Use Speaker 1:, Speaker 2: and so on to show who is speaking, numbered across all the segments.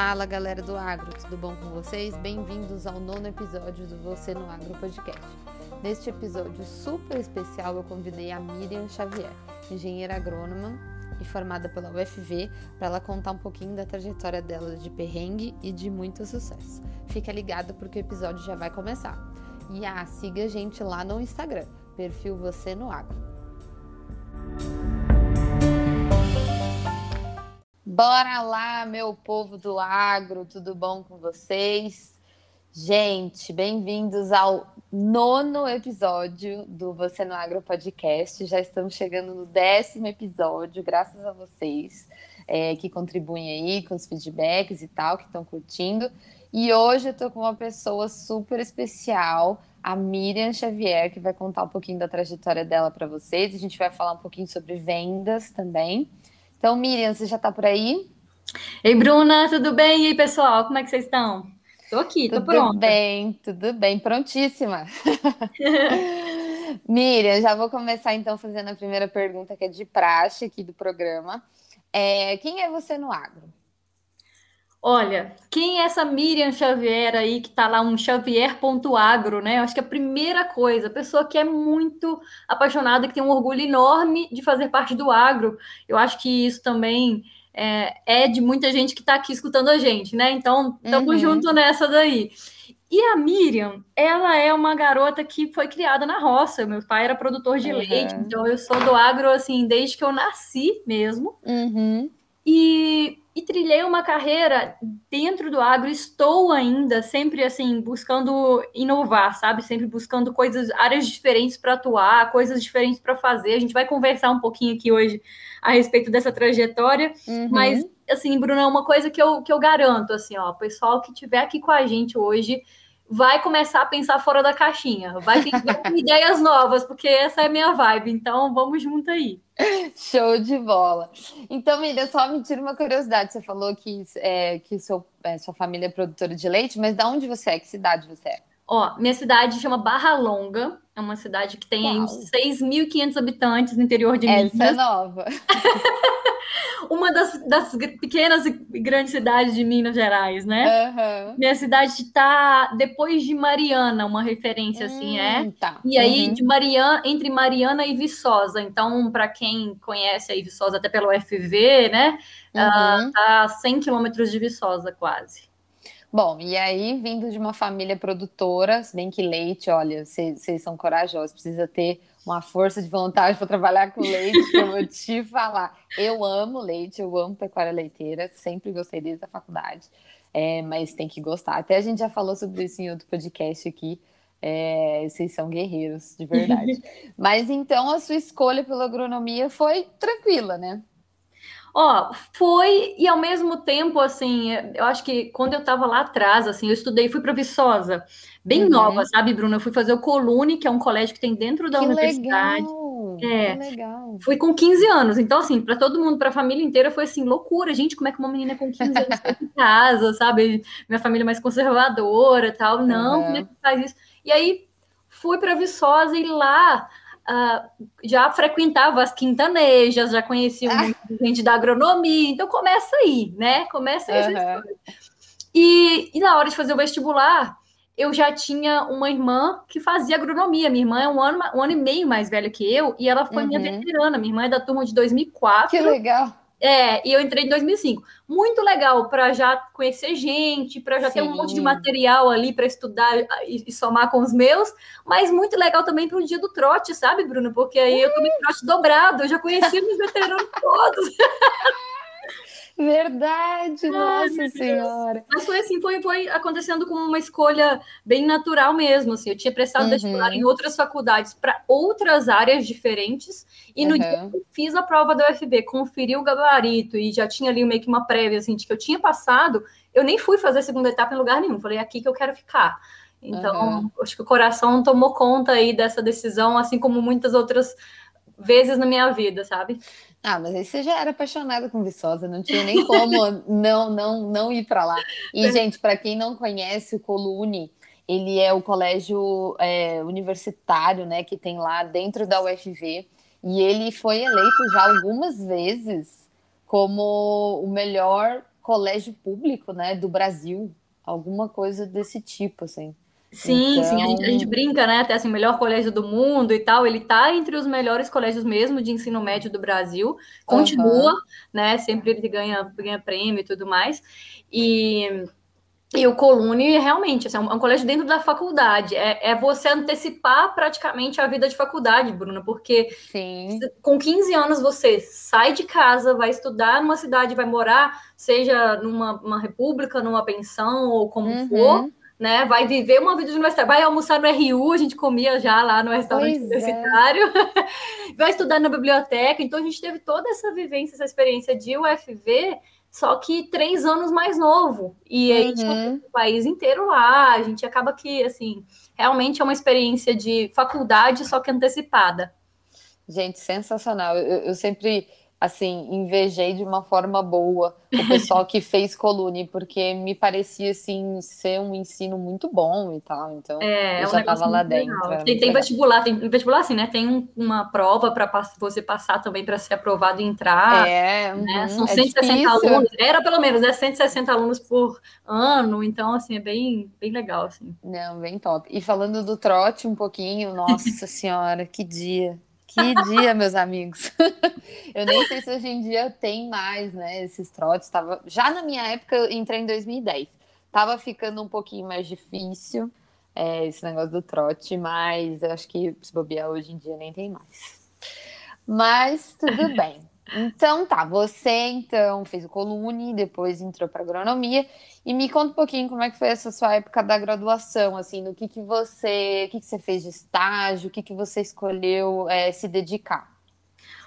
Speaker 1: Fala galera do Agro, tudo bom com vocês? Bem-vindos ao nono episódio do Você no Agro Podcast. Neste episódio super especial, eu convidei a Miriam Xavier, engenheira agrônoma e formada pela UFV, para ela contar um pouquinho da trajetória dela de perrengue e de muito sucesso. Fica ligado porque o episódio já vai começar. E ah, siga a gente lá no Instagram, perfil Você no Agro. Bora lá, meu povo do agro, tudo bom com vocês? Gente, bem-vindos ao nono episódio do Você no Agro Podcast. Já estamos chegando no décimo episódio, graças a vocês é, que contribuem aí com os feedbacks e tal, que estão curtindo. E hoje eu tô com uma pessoa super especial, a Miriam Xavier, que vai contar um pouquinho da trajetória dela para vocês. A gente vai falar um pouquinho sobre vendas também. Então, Miriam, você já está por aí?
Speaker 2: Ei, Bruna, tudo bem? E aí, pessoal, como é que vocês estão? Estou aqui, estou pronta.
Speaker 1: Tudo bem, tudo bem, prontíssima. Miriam, já vou começar então fazendo a primeira pergunta, que é de praxe aqui do programa. É, quem é você no agro?
Speaker 2: Olha, quem é essa Miriam Xavier aí que tá lá um Xavier.agro, né? Eu acho que a primeira coisa, pessoa que é muito apaixonada, que tem um orgulho enorme de fazer parte do agro. Eu acho que isso também é, é de muita gente que está aqui escutando a gente, né? Então, estamos uhum. junto nessa daí. E a Miriam, ela é uma garota que foi criada na roça. Meu pai era produtor de uhum. leite, então eu sou do agro assim desde que eu nasci mesmo.
Speaker 1: Uhum.
Speaker 2: E e trilhei uma carreira dentro do agro, estou ainda sempre assim buscando inovar, sabe? Sempre buscando coisas, áreas diferentes para atuar, coisas diferentes para fazer. A gente vai conversar um pouquinho aqui hoje a respeito dessa trajetória, uhum. mas assim, Bruna, uma coisa que eu, que eu garanto assim, ó, o pessoal que estiver aqui com a gente hoje vai começar a pensar fora da caixinha, vai ter ideias novas, porque essa é a minha vibe. Então, vamos junto aí.
Speaker 1: Show de bola. Então, Miriam, só me tira uma curiosidade. Você falou que, é, que seu, é, sua família é produtora de leite, mas de onde você é? Que cidade você é?
Speaker 2: Ó, minha cidade chama Barra Longa, é uma cidade que tem 6.500 habitantes no interior de Minas.
Speaker 1: Essa é nova.
Speaker 2: uma das, das, pequenas e grandes cidades de Minas Gerais, né?
Speaker 1: Uhum.
Speaker 2: Minha cidade está depois de Mariana, uma referência assim, é.
Speaker 1: Hum, tá.
Speaker 2: E aí uhum. de Mariana, entre Mariana e Viçosa. Então, para quem conhece aí Viçosa até pelo FV, né? Uhum. Uh, tá 100 quilômetros de Viçosa quase.
Speaker 1: Bom, e aí, vindo de uma família produtora, se bem que leite, olha, vocês são corajosos, precisa ter uma força de vontade para trabalhar com leite, que eu vou te falar. Eu amo leite, eu amo pecuária leiteira, sempre gostei desde a faculdade, é, mas tem que gostar. Até a gente já falou sobre isso em outro podcast aqui. É, vocês são guerreiros, de verdade. mas então a sua escolha pela agronomia foi tranquila, né?
Speaker 2: Ó, foi e ao mesmo tempo, assim, eu acho que quando eu estava lá atrás, assim, eu estudei, fui para Viçosa, bem uhum. nova, sabe, Bruna? Eu fui fazer o Colune, que é um colégio que tem dentro da
Speaker 1: que
Speaker 2: universidade.
Speaker 1: Legal,
Speaker 2: é,
Speaker 1: que legal.
Speaker 2: Fui com 15 anos, então, assim, para todo mundo, para a família inteira, foi assim, loucura, gente, como é que uma menina com 15 anos foi em casa, sabe? Minha família mais conservadora tal, não, uhum. como é que faz isso? E aí fui para Viçosa e lá uh, já frequentava as quintanejas, já conhecia ah. gente da agronomia, então começa aí, né? Começa aí. Uhum. E, e na hora de fazer o vestibular, eu já tinha uma irmã que fazia agronomia. Minha irmã é um ano, um ano e meio mais velha que eu, e ela foi uhum. minha veterana. Minha irmã é da turma de 2004.
Speaker 1: Que legal!
Speaker 2: É, e eu entrei em 2005. Muito legal para já conhecer gente, para já Sim. ter um monte de material ali para estudar e, e, somar com os meus, mas muito legal também para o dia do trote, sabe, Bruno? Porque aí eu tomei trote dobrado, eu já conheci os veteranos todos.
Speaker 1: Verdade, nossa senhora.
Speaker 2: Mas foi assim, foi, foi acontecendo com uma escolha bem natural mesmo, assim. Eu tinha prestado uhum. vestibular em outras faculdades para outras áreas diferentes e no uhum. dia que eu fiz a prova da UFB, conferi o gabarito e já tinha ali meio que uma prévia assim de que eu tinha passado, eu nem fui fazer a segunda etapa em lugar nenhum. Falei é aqui que eu quero ficar. Então, uhum. acho que o coração tomou conta aí dessa decisão, assim como muitas outras vezes na minha vida, sabe?
Speaker 1: Ah, mas aí você já era apaixonada com Viçosa, não tinha nem como não não não ir para lá. E, é. gente, para quem não conhece o Colune, ele é o colégio é, universitário, né, que tem lá dentro da UFV, e ele foi eleito já algumas vezes como o melhor colégio público, né, do Brasil, alguma coisa desse tipo, assim.
Speaker 2: Sim, então... sim, a gente, a gente, brinca, né? Até assim, melhor colégio do mundo e tal. Ele tá entre os melhores colégios mesmo de ensino médio do Brasil. Continua, uhum. né? Sempre ele ganha, ganha prêmio e tudo mais. E, e o Colune, realmente, assim, é, um, é um colégio dentro da faculdade. É, é você antecipar praticamente a vida de faculdade, Bruna, porque
Speaker 1: Sim.
Speaker 2: com 15 anos você sai de casa, vai estudar numa cidade, vai morar, seja numa república, numa pensão ou como uhum. for né? Vai viver uma vida universitária, vai almoçar no RU, a gente comia já lá no restaurante pois é. universitário, é. vai estudar na biblioteca. Então a gente teve toda essa vivência, essa experiência de UFV, só que três anos mais novo. E aí uhum. o país inteiro lá. A gente acaba que, assim, realmente é uma experiência de faculdade, só que antecipada.
Speaker 1: Gente, sensacional. eu, eu sempre assim, invejei de uma forma boa o pessoal que fez Colune, porque me parecia, assim, ser um ensino muito bom e tal, então
Speaker 2: é,
Speaker 1: eu é um já estava lá dentro.
Speaker 2: É tem, tem vestibular, tem vestibular assim, né, tem um, uma prova para você passar também para ser aprovado e entrar,
Speaker 1: é,
Speaker 2: né? Uhum, são 160 é alunos, era pelo menos, né, 160 alunos por ano, então, assim, é bem, bem legal, assim.
Speaker 1: Não, bem top. E falando do trote um pouquinho, nossa senhora, que dia, que dia, meus amigos. Eu nem sei se hoje em dia tem mais, né, esses trotes. Tava... Já na minha época, eu entrei em 2010. Tava ficando um pouquinho mais difícil é, esse negócio do trote, mas eu acho que se bobear hoje em dia nem tem mais. Mas tudo bem. Então tá, você então fez o colune, depois entrou para agronomia e me conta um pouquinho como é que foi essa sua época da graduação, assim, no que que você, o que que você fez de estágio, o que que você escolheu é, se dedicar.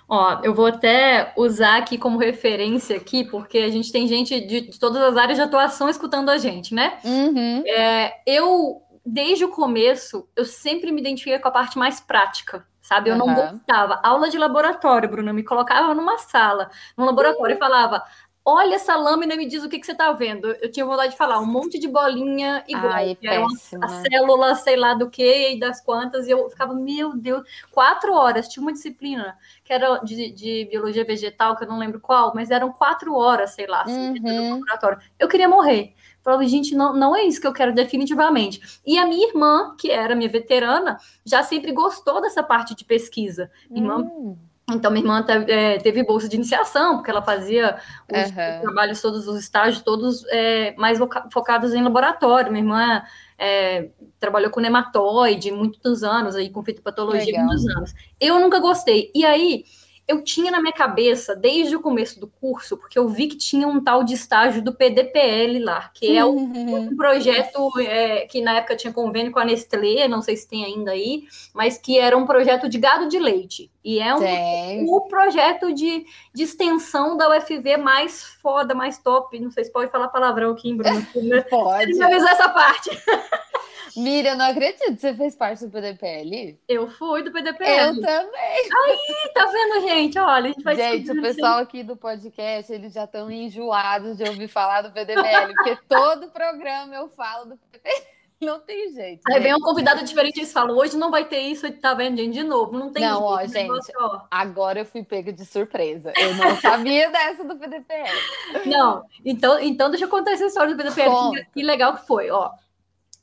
Speaker 2: Ó, eu vou até usar aqui como referência aqui, porque a gente tem gente de, de todas as áreas de atuação escutando a gente, né?
Speaker 1: Uhum.
Speaker 2: É, eu, desde o começo, eu sempre me identifiquei com a parte mais prática, sabe? Eu uhum. não gostava. Aula de laboratório, Bruna, me colocava numa sala, num laboratório e falava: olha essa lâmina e me diz o que, que você está vendo. Eu tinha vontade de falar um monte de bolinha igual, Ai, era a célula, sei lá do que e das quantas, e eu ficava, meu Deus, quatro horas, tinha uma disciplina que era de, de biologia vegetal, que eu não lembro qual, mas eram quatro horas, sei lá, assim, uhum. laboratório. Eu queria morrer. Falava, gente, não, não é isso que eu quero definitivamente. E a minha irmã, que era minha veterana, já sempre gostou dessa parte de pesquisa. Minha irmã hum. Então, minha irmã é, teve bolsa de iniciação, porque ela fazia os uhum. trabalhos todos, os estágios todos é, mais focados em laboratório. Minha irmã é, trabalhou com nematóide muitos anos, aí, com fitopatologia muitos anos. Eu nunca gostei. E aí, eu tinha na minha cabeça, desde o começo do curso, porque eu vi que tinha um tal de estágio do PDPL lá, que é um, um projeto é, que na época tinha convênio com a Nestlé, não sei se tem ainda aí, mas que era um projeto de gado de leite. E é um, o projeto de, de extensão da UFV mais foda, mais top. Não sei se pode falar palavrão aqui, Bruno.
Speaker 1: pode.
Speaker 2: avisar essa parte.
Speaker 1: Mira, não acredito que você fez parte do PDPL.
Speaker 2: Eu fui do PDPL.
Speaker 1: Eu também.
Speaker 2: Aí, tá vendo, gente? Olha, a gente vai
Speaker 1: Gente, o pessoal assim. aqui do podcast, eles já estão enjoados de ouvir falar do PDPL, porque todo programa eu falo do PDPL. Não tem jeito.
Speaker 2: Aí vem um convidado diferente e eles falam: hoje não vai ter isso, tá vendo, gente? De novo. Não tem
Speaker 1: Não, jeito, ó, gente. Negócio, ó. Agora eu fui pega de surpresa. Eu não sabia dessa do PDPL.
Speaker 2: Não, então, então deixa eu contar essa história do PDPL. Que, que legal que foi, ó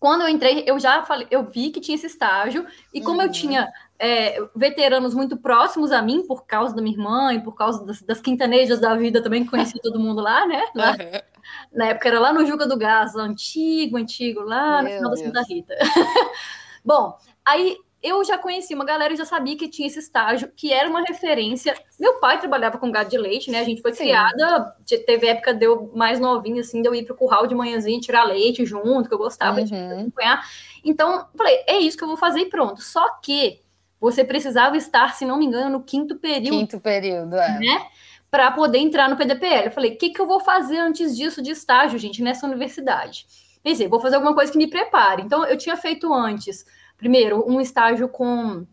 Speaker 2: quando eu entrei, eu já falei, eu vi que tinha esse estágio, e como uhum. eu tinha é, veteranos muito próximos a mim, por causa da minha irmã e por causa das, das quintanejas da vida também, que conheci todo mundo lá, né? Lá, uhum. Na época era lá no Juca do Gás, antigo, antigo, lá Meu no final da Santa Rita. Bom, aí eu já conheci uma galera e já sabia que tinha esse estágio, que era uma referência. Meu pai trabalhava com gado de leite, né? A gente foi Sim. criada, teve época de eu mais novinha, assim, de eu ir pro curral de manhãzinha tirar leite junto, que eu gostava uhum. de acompanhar. Então, falei, é isso que eu vou fazer e pronto. Só que você precisava estar, se não me engano, no quinto período.
Speaker 1: Quinto período, é.
Speaker 2: Né? Para poder entrar no PDPL. Eu falei, o que, que eu vou fazer antes disso de estágio, gente, nessa universidade? Pensei, vou fazer alguma coisa que me prepare. Então, eu tinha feito antes primeiro, um estágio com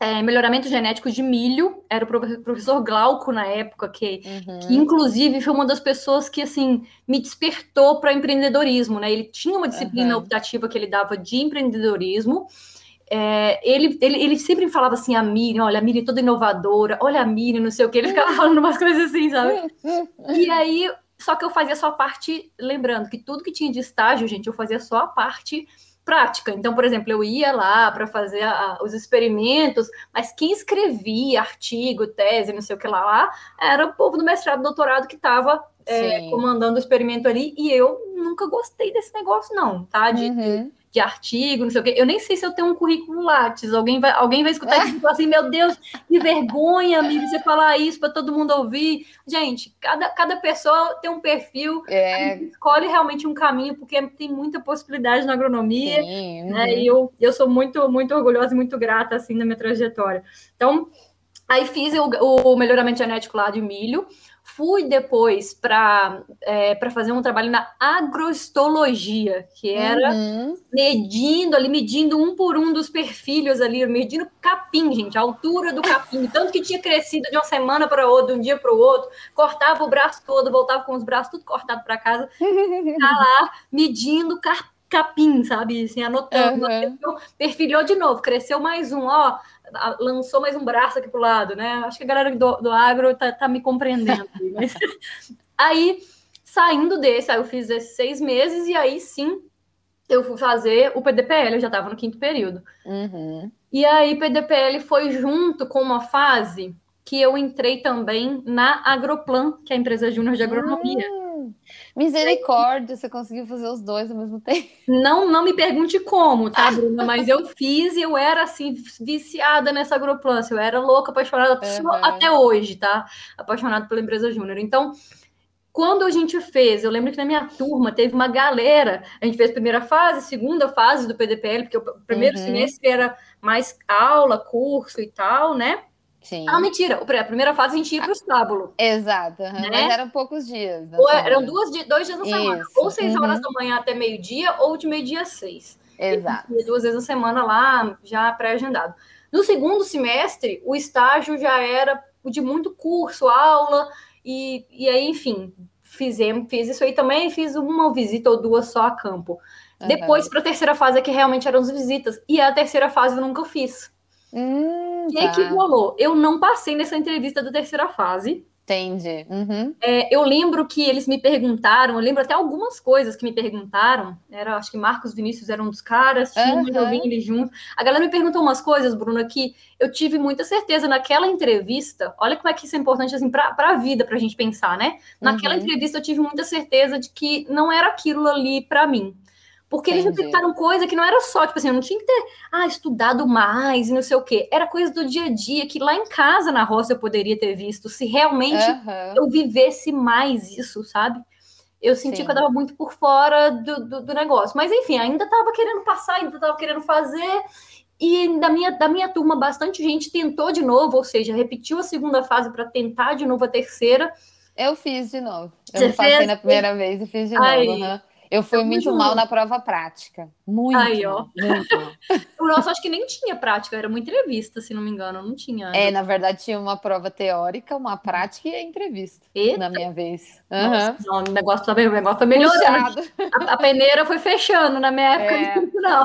Speaker 2: é, melhoramento genético de milho, era o professor Glauco na época, que, uhum. que inclusive foi uma das pessoas que assim me despertou para empreendedorismo, né? Ele tinha uma disciplina uhum. optativa que ele dava de empreendedorismo. É, ele, ele, ele sempre falava assim, a Miriam, olha, a Miriam é toda inovadora, olha a Miriam, não sei o que, ele ficava falando umas coisas assim, sabe? E aí só que eu fazia só a parte, lembrando que tudo que tinha de estágio, gente, eu fazia só a parte prática. Então, por exemplo, eu ia lá para fazer a, os experimentos, mas quem escrevia artigo, tese, não sei o que lá, lá era o povo do mestrado, doutorado que estava é, comandando o experimento ali, e eu nunca gostei desse negócio, não, tá? De, uhum de artigo, não sei o quê. Eu nem sei se eu tenho um currículo Lattes. Alguém vai, alguém vai escutar isso e falar assim: meu Deus, que vergonha, amigo, você falar isso para todo mundo ouvir. Gente, cada, cada pessoa tem um perfil, é... escolhe realmente um caminho, porque tem muita possibilidade na agronomia. Sim, uhum. né? E eu, eu sou muito, muito orgulhosa e muito grata assim na minha trajetória. Então, aí fiz o, o melhoramento genético lá de milho. Fui depois para é, fazer um trabalho na agrostologia, que era uhum. medindo ali, medindo um por um dos perfilhos ali, medindo capim, gente, a altura do capim, tanto que tinha crescido de uma semana para outra, de um dia para o outro, cortava o braço todo, voltava com os braços tudo cortado para casa, tá lá medindo capim, sabe? Assim, anotando. Uhum. Perfilhou de novo, cresceu mais um, ó lançou mais um braço aqui pro lado, né? Acho que a galera do, do agro tá, tá me compreendendo. Mas... aí, saindo desse, aí eu fiz esses seis meses e aí sim eu fui fazer o PDPL, eu já estava no quinto período. Uhum. E aí, PDPL foi junto com uma fase que eu entrei também na Agroplan, que é a empresa júnior de agronomia. Uhum.
Speaker 1: Misericórdia, você conseguiu fazer os dois ao mesmo tempo.
Speaker 2: Não, não me pergunte como, tá, Bruna? Mas eu fiz e eu era assim, viciada nessa agroplância. Eu era louca, apaixonada uhum. até hoje, tá? Apaixonada pela empresa Júnior. Então, quando a gente fez, eu lembro que na minha turma teve uma galera. A gente fez a primeira fase, segunda fase do PDPL, porque o primeiro uhum. semestre era mais aula, curso e tal, né? Sim. Ah, mentira. A primeira fase a gente ia para o estábulo.
Speaker 1: Exato. Né? Mas eram poucos dias.
Speaker 2: Ou eram duas, dois dias na Isso. semana. Ou seis uhum. horas da manhã até meio-dia, ou de meio-dia a seis.
Speaker 1: Exato.
Speaker 2: duas vezes na semana lá, já pré-agendado. No segundo semestre, o estágio já era de muito curso, aula, e, e aí, enfim, fizemos, fiz isso aí também, fiz uma visita ou duas só a campo. Uhum. Depois, para a terceira fase, é que realmente eram as visitas. E a terceira fase eu nunca fiz. Hum, o que, tá. que rolou? Eu não passei nessa entrevista da terceira fase.
Speaker 1: Entendi. Uhum.
Speaker 2: É, eu lembro que eles me perguntaram, eu lembro até algumas coisas que me perguntaram. Era, acho que Marcos Vinícius era um dos caras, tinha uhum. alguém junto. A galera me perguntou umas coisas, Bruna, que eu tive muita certeza naquela entrevista. Olha como é que isso é importante assim, para a vida, para a gente pensar, né? Naquela uhum. entrevista eu tive muita certeza de que não era aquilo ali para mim. Porque eles me perguntaram coisa que não era só, tipo assim, eu não tinha que ter ah, estudado mais e não sei o quê. Era coisa do dia a dia que lá em casa, na roça, eu poderia ter visto, se realmente uhum. eu vivesse mais isso, sabe? Eu senti Sim. que eu estava muito por fora do, do, do, negócio. Mas enfim, ainda estava querendo passar, ainda estava querendo fazer. E da minha, da minha turma, bastante gente tentou de novo, ou seja, repetiu a segunda fase para tentar de novo a terceira.
Speaker 1: Eu fiz de novo. Eu Você passei fez? na primeira vez e fiz de Aí. novo. Uhum. Eu fui muito mal na prova prática. Muito. Aí, ó. Muito
Speaker 2: o nosso acho que nem tinha prática, era uma entrevista, se não me engano, não tinha.
Speaker 1: É, na verdade tinha uma prova teórica, uma prática e a entrevista. Eita. Na minha vez.
Speaker 2: Nossa, uhum. não, o negócio tá, o negócio tá melhorando. A, a, peneira foi fechando na minha época, é. não.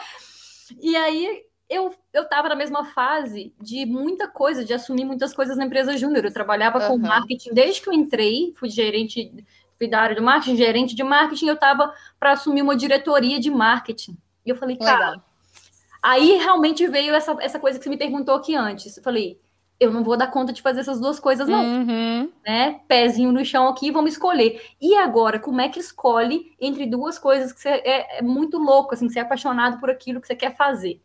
Speaker 2: e aí eu, eu tava na mesma fase de muita coisa, de assumir muitas coisas na empresa júnior. Eu trabalhava uhum. com marketing desde que eu entrei, fui gerente fui da área do marketing, gerente de marketing, eu estava para assumir uma diretoria de marketing. E eu falei, cara. Legal. Aí realmente veio essa, essa coisa que você me perguntou aqui antes. Eu falei, eu não vou dar conta de fazer essas duas coisas, não. Uhum. Né? Pezinho no chão aqui, vamos escolher. E agora, como é que escolhe entre duas coisas que você é, é muito louco, assim, que você é apaixonado por aquilo que você quer fazer?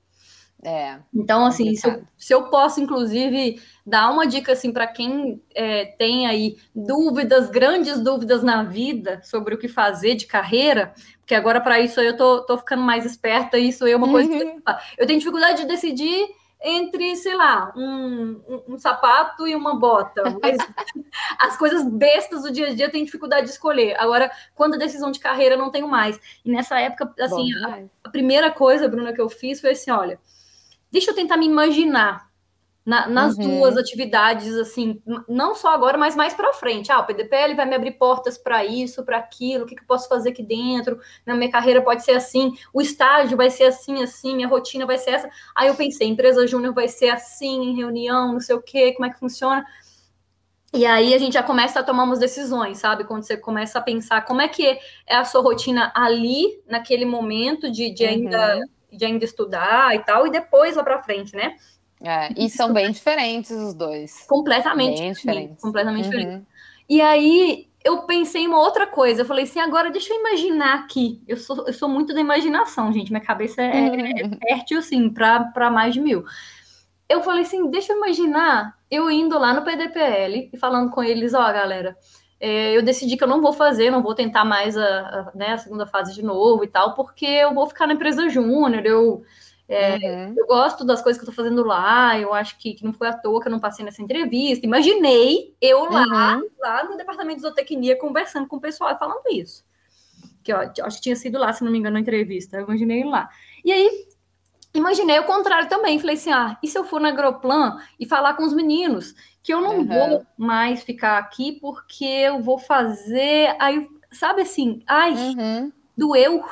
Speaker 1: É.
Speaker 2: Então, assim, se eu, se eu, posso, inclusive, dar uma dica assim para quem é, tem aí dúvidas, grandes dúvidas na vida sobre o que fazer de carreira, porque agora para isso eu tô, tô ficando mais esperta, isso é uma coisa uhum. que eu tenho dificuldade de decidir entre, sei lá, um, um, um sapato e uma bota. Mas as coisas bestas do dia a dia eu tenho dificuldade de escolher. Agora, quando a decisão de carreira, não tenho mais. E nessa época, assim, a, a primeira coisa, Bruna, que eu fiz foi assim: olha deixa eu tentar me imaginar na, nas uhum. duas atividades, assim, não só agora, mas mais para frente. Ah, o PDPL vai me abrir portas para isso, para aquilo, o que, que eu posso fazer aqui dentro, na minha carreira pode ser assim, o estágio vai ser assim, assim, minha rotina vai ser essa. Aí eu pensei, empresa júnior vai ser assim, em reunião, não sei o quê, como é que funciona. E aí a gente já começa a tomar umas decisões, sabe? Quando você começa a pensar como é que é a sua rotina ali, naquele momento de, de, ainda, uhum. De ainda estudar e tal, e depois lá para frente, né?
Speaker 1: É, e são bem diferentes os dois.
Speaker 2: Completamente. Bem diferentes. Completamente uhum. diferentes. E aí eu pensei em uma outra coisa. Eu falei assim, agora deixa eu imaginar aqui. Eu sou, eu sou muito da imaginação, gente. Minha cabeça é, uhum. é fértil, assim, para mais de mil eu falei assim, deixa eu imaginar eu indo lá no PDPL e falando com eles, ó, oh, galera, é, eu decidi que eu não vou fazer, não vou tentar mais a, a, né, a segunda fase de novo e tal, porque eu vou ficar na empresa júnior, eu, é, uhum. eu gosto das coisas que eu tô fazendo lá, eu acho que, que, não foi à toa que eu não passei nessa entrevista. Imaginei eu lá, uhum. lá no departamento de zootecnia, conversando com o pessoal e falando isso. Que ó, acho que tinha sido lá, se não me engano, na entrevista. Eu imaginei lá. E aí Imaginei o contrário também. Falei assim: ah, e se eu for na Agroplan e falar com os meninos que eu não uhum. vou mais ficar aqui porque eu vou fazer. Aí, sabe assim, ai, uhum. doeu.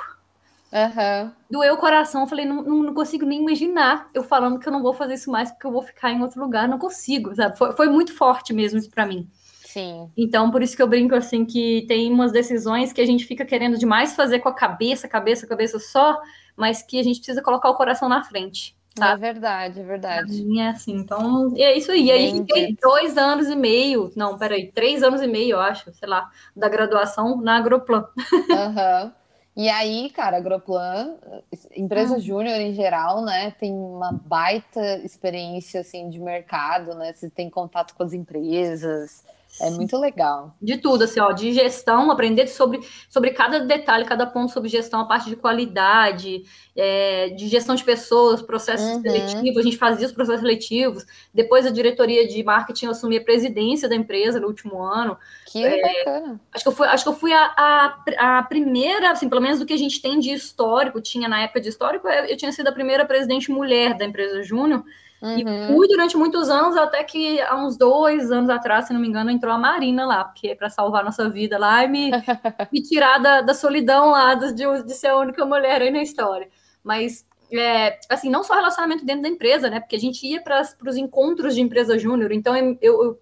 Speaker 2: Uhum. Doeu o coração. Falei, não, não, consigo nem imaginar eu falando que eu não vou fazer isso mais porque eu vou ficar em outro lugar. Não consigo, sabe? Foi, foi muito forte mesmo isso para mim.
Speaker 1: Sim.
Speaker 2: Então, por isso que eu brinco assim que tem umas decisões que a gente fica querendo demais fazer com a cabeça, cabeça, cabeça só, mas que a gente precisa colocar o coração na frente.
Speaker 1: Tá? É verdade, é verdade.
Speaker 2: É assim, então é isso aí. E aí fiquei dois anos e meio, não, peraí, três anos e meio, eu acho, sei lá, da graduação na Agroplan.
Speaker 1: Aham. Uhum. E aí, cara, Agroplan, empresa hum. júnior em geral, né, tem uma baita experiência, assim, de mercado, né, você tem contato com as empresas, é muito legal.
Speaker 2: De tudo, assim, ó, de gestão, aprender sobre, sobre cada detalhe, cada ponto sobre gestão, a parte de qualidade, é, de gestão de pessoas, processos uhum. seletivos, a gente fazia os processos seletivos. Depois a diretoria de marketing assumia a presidência da empresa no último ano.
Speaker 1: Que é, bacana.
Speaker 2: Acho que eu fui, acho que eu fui a, a, a, primeira, assim, pelo menos do que a gente tem de histórico, tinha na época de histórico, eu tinha sido a primeira presidente mulher da empresa Júnior. Uhum. E fui durante muitos anos, até que há uns dois anos atrás, se não me engano, entrou a Marina lá, porque é para salvar nossa vida lá e me, me tirar da, da solidão lá de, de ser a única mulher aí na história. Mas é, assim, não só relacionamento dentro da empresa, né? Porque a gente ia para os encontros de empresa júnior, então eu, eu,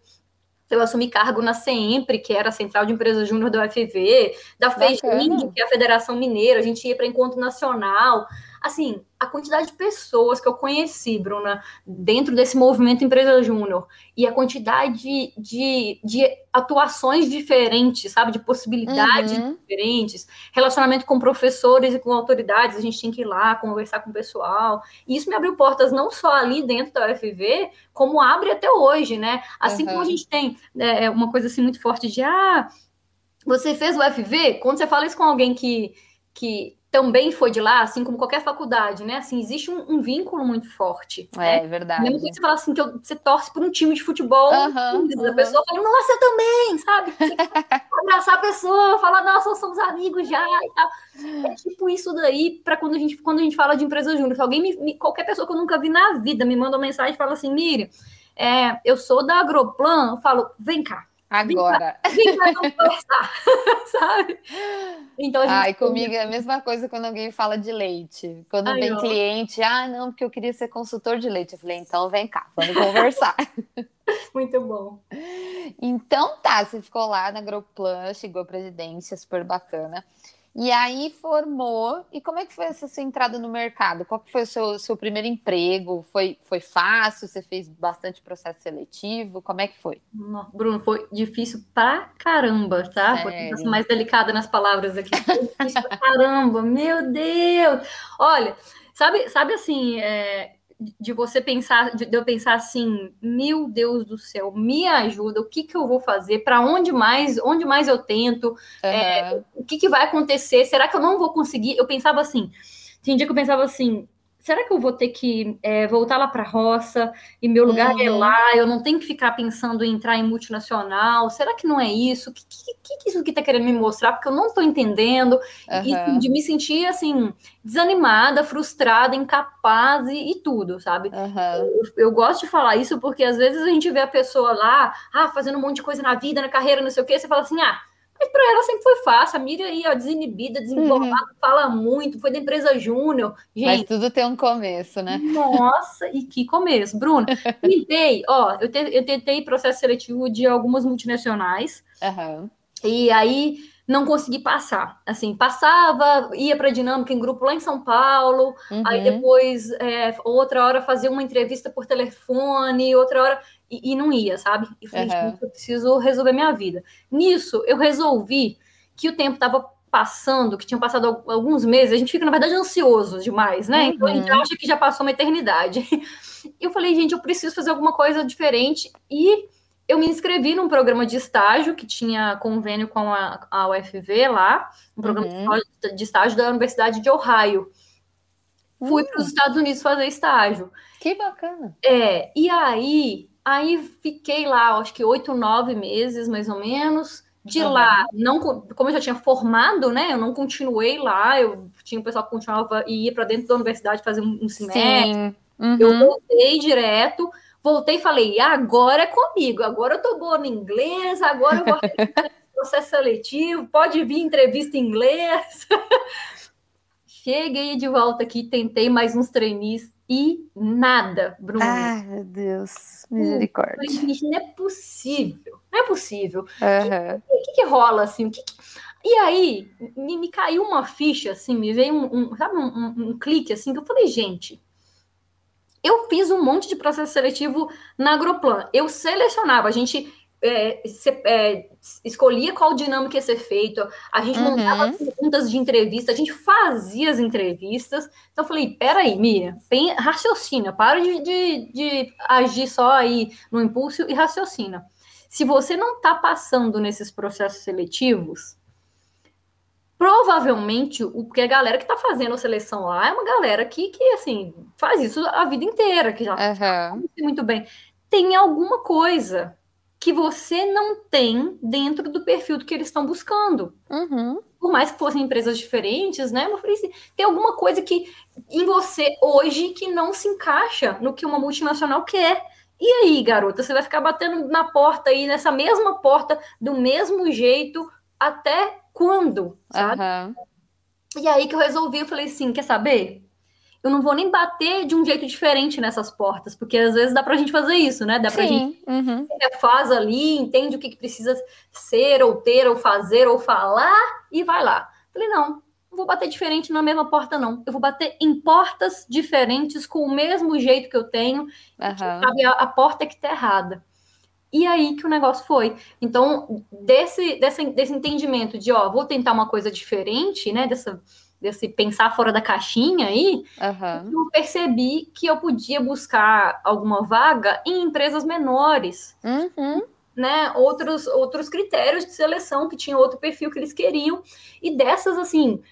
Speaker 2: eu, assumi cargo na sempre que era a Central de Empresa Júnior da UFV, da FEGING, que é a Federação Mineira, a gente ia para encontro nacional assim, a quantidade de pessoas que eu conheci, Bruna, dentro desse movimento Empresa Júnior, e a quantidade de, de atuações diferentes, sabe, de possibilidades uhum. diferentes, relacionamento com professores e com autoridades, a gente tinha que ir lá conversar com o pessoal, e isso me abriu portas não só ali dentro da UFV, como abre até hoje, né? Assim uhum. como a gente tem é, uma coisa assim muito forte de, ah, você fez o UFV, quando você fala isso com alguém que, que também foi de lá, assim como qualquer faculdade, né? Assim, existe um, um vínculo muito forte.
Speaker 1: É,
Speaker 2: né?
Speaker 1: verdade.
Speaker 2: Mesmo que você fala assim, que você torce por um time de futebol, uhum, a pessoa fala, nossa, eu também, sabe? abraçar a pessoa, falar, nossa, nós somos amigos já e tal. É tipo isso daí, para quando a gente quando a gente fala de empresa júnior. Se alguém me, me, qualquer pessoa que eu nunca vi na vida me manda uma mensagem e fala assim, Miriam, é, eu sou da Agroplan, eu falo, vem cá,
Speaker 1: Agora.
Speaker 2: Vem cá, conversar, sabe?
Speaker 1: Então, Ai, comigo é a mesma coisa quando alguém fala de leite. Quando Ai, vem ó. cliente, ah, não, porque eu queria ser consultor de leite. Eu falei, então vem cá, vamos conversar.
Speaker 2: Muito bom.
Speaker 1: Então tá, você ficou lá na Agroplan, chegou a presidência, super bacana. E aí formou. E como é que foi essa sua entrada no mercado? Qual foi o seu, seu primeiro emprego? Foi, foi fácil? Você fez bastante processo seletivo? Como é que foi?
Speaker 2: Bruno, foi difícil pra caramba, tá? Vou mais delicada nas palavras aqui. Foi difícil pra caramba, meu Deus! Olha, sabe, sabe assim, é, de você pensar, de eu pensar assim, meu Deus do céu, me ajuda, o que que eu vou fazer, para onde mais, onde mais eu tento, uhum. é, o que que vai acontecer, será que eu não vou conseguir? Eu pensava assim, tinha dia que eu pensava assim, será que eu vou ter que é, voltar lá para a roça e meu lugar é uhum. é lá? Eu não tenho que ficar pensando em entrar em multinacional? Será que não é isso? O que, que, que, isso que está querendo me mostrar? Porque eu não estou entendendo. Uhum. E de me sentir assim, desanimada, frustrada, incapaz e, e tudo, sabe? Uhum. Eu, eu, gosto de falar isso porque às vezes a gente vê a pessoa lá, ah, fazendo um monte de coisa na vida, na carreira, não sei o quê, você fala assim, ah Mas para ela sempre foi fácil. A Miriam ia desinibida, desembolada, uhum. fala muito, foi da empresa Júnior.
Speaker 1: Mas tudo tem um começo, né?
Speaker 2: Nossa, e que começo. Bruno, tentei, ó, eu, te, eu tentei processo seletivo de algumas multinacionais.
Speaker 1: Uhum.
Speaker 2: E aí não consegui passar. Assim, passava, ia para dinâmica em grupo lá em São Paulo, uhum. aí depois, é, outra hora, fazia uma entrevista por telefone, outra hora, e, e não ia, sabe? E falei, uhum. eu preciso resolver minha vida. Nisso, eu resolvi que o tempo estava passando, que tinham passado alguns meses, a gente fica, na verdade, ansioso demais, né? Uhum. Então a gente uhum. acha que já passou uma eternidade. Eu falei, gente, eu preciso fazer alguma coisa diferente e eu me inscrevi num programa de estágio que tinha convênio com a, a UFV lá, um programa uhum. de estágio da Universidade de Ohio. Fui para os hum. Estados Unidos fazer estágio.
Speaker 1: Que bacana.
Speaker 2: É, e aí, aí fiquei lá, acho que oito, nove meses, mais ou menos. De uhum. lá, não, como eu já tinha formado, né? Eu não continuei lá, eu tinha o pessoal que continuava e ia para dentro da universidade fazer um, um semestre. Uhum. Eu voltei direto, voltei e falei, agora é comigo, agora eu tô boa no inglês, agora eu vou processo seletivo, pode vir entrevista em inglês. Cheguei de volta aqui, tentei mais uns trainees e nada, Bruno.
Speaker 1: Ai, meu Deus, misericórdia.
Speaker 2: Não é possível, não é possível. Uhum. O que, que, que, rola assim? Que que... E aí, me, me, caiu uma ficha, assim, me veio um, um sabe, um, um, um clique, assim, que eu falei, gente, eu fiz um monte de processo seletivo na Agroplan. Eu selecionava, a gente é, se, é, escolhia qual dinâmica ia ser feito, a gente uhum. montava perguntas de entrevista, a gente fazia as entrevistas. Então eu falei, peraí, Miriam, bem, raciocina, para de, de, de, agir só aí no impulso e raciocina. Se você não está passando nesses processos seletivos, provavelmente o que a galera que está fazendo a seleção lá é uma galera que, que assim, faz isso a vida inteira, que já uhum. muito bem. Tem alguma coisa que você não tem dentro do perfil do que eles estão buscando.
Speaker 1: Uhum.
Speaker 2: Por mais que fossem empresas diferentes, né? Eu falei assim, tem alguma coisa que em você hoje que não se encaixa no que uma multinacional quer. E aí, garota, você vai ficar batendo na porta aí, nessa mesma porta, do mesmo jeito, até quando, sabe? Uhum. E aí que eu resolvi, eu falei assim, quer saber? Eu não vou nem bater de um jeito diferente nessas portas, porque às vezes dá pra gente fazer isso, né? Dá pra Sim. gente
Speaker 1: uhum.
Speaker 2: faz ali, entende o que, que precisa ser, ou ter, ou fazer, ou falar, e vai lá. Falei, não, não vou bater diferente na mesma porta, não. Eu vou bater em portas diferentes, com o mesmo jeito que eu tenho. Uhum. Sabe, a, a porta é que tá errada. E aí que o negócio foi. Então, desse, desse, desse entendimento de, ó, vou tentar uma coisa diferente, né? Dessa, desse pensar fora da caixinha aí,
Speaker 1: uhum.
Speaker 2: eu percebi que eu podia buscar alguma vaga em empresas menores.
Speaker 1: Uhum.
Speaker 2: Né, outros, outros critérios de seleção que tinha outro perfil que eles queriam, e dessas, assim,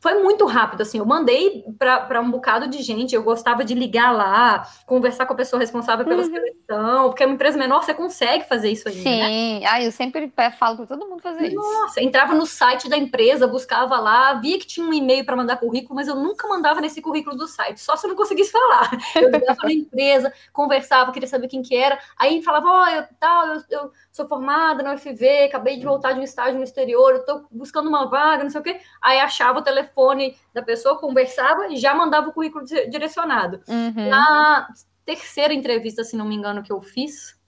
Speaker 2: foi muito rápido, assim, eu mandei para um bocado de gente, eu gostava de ligar lá, conversar com a pessoa responsável pela uhum. seleção, porque é uma empresa menor, você consegue fazer isso aí,
Speaker 1: né? Sim, né? ah, eu sempre falo para todo mundo fazer
Speaker 2: Nossa, isso. Nossa, entrava no site da empresa, buscava lá, via que tinha um e-mail para mandar currículo, mas eu nunca mandava nesse currículo do site, só se eu não conseguisse falar. Eu ligava na empresa, conversava, queria saber quem que era, aí falava, ó, oh, eu tal, eu, eu sou formada na UFV, acabei de voltar de um estágio no exterior, eu tô buscando uma vaga, não sei o quê, aí achava o telefone telefone da pessoa, conversava e já mandava o currículo direcionado.
Speaker 1: Uhum.
Speaker 2: Na terceira entrevista, se não me engano, que eu fiz,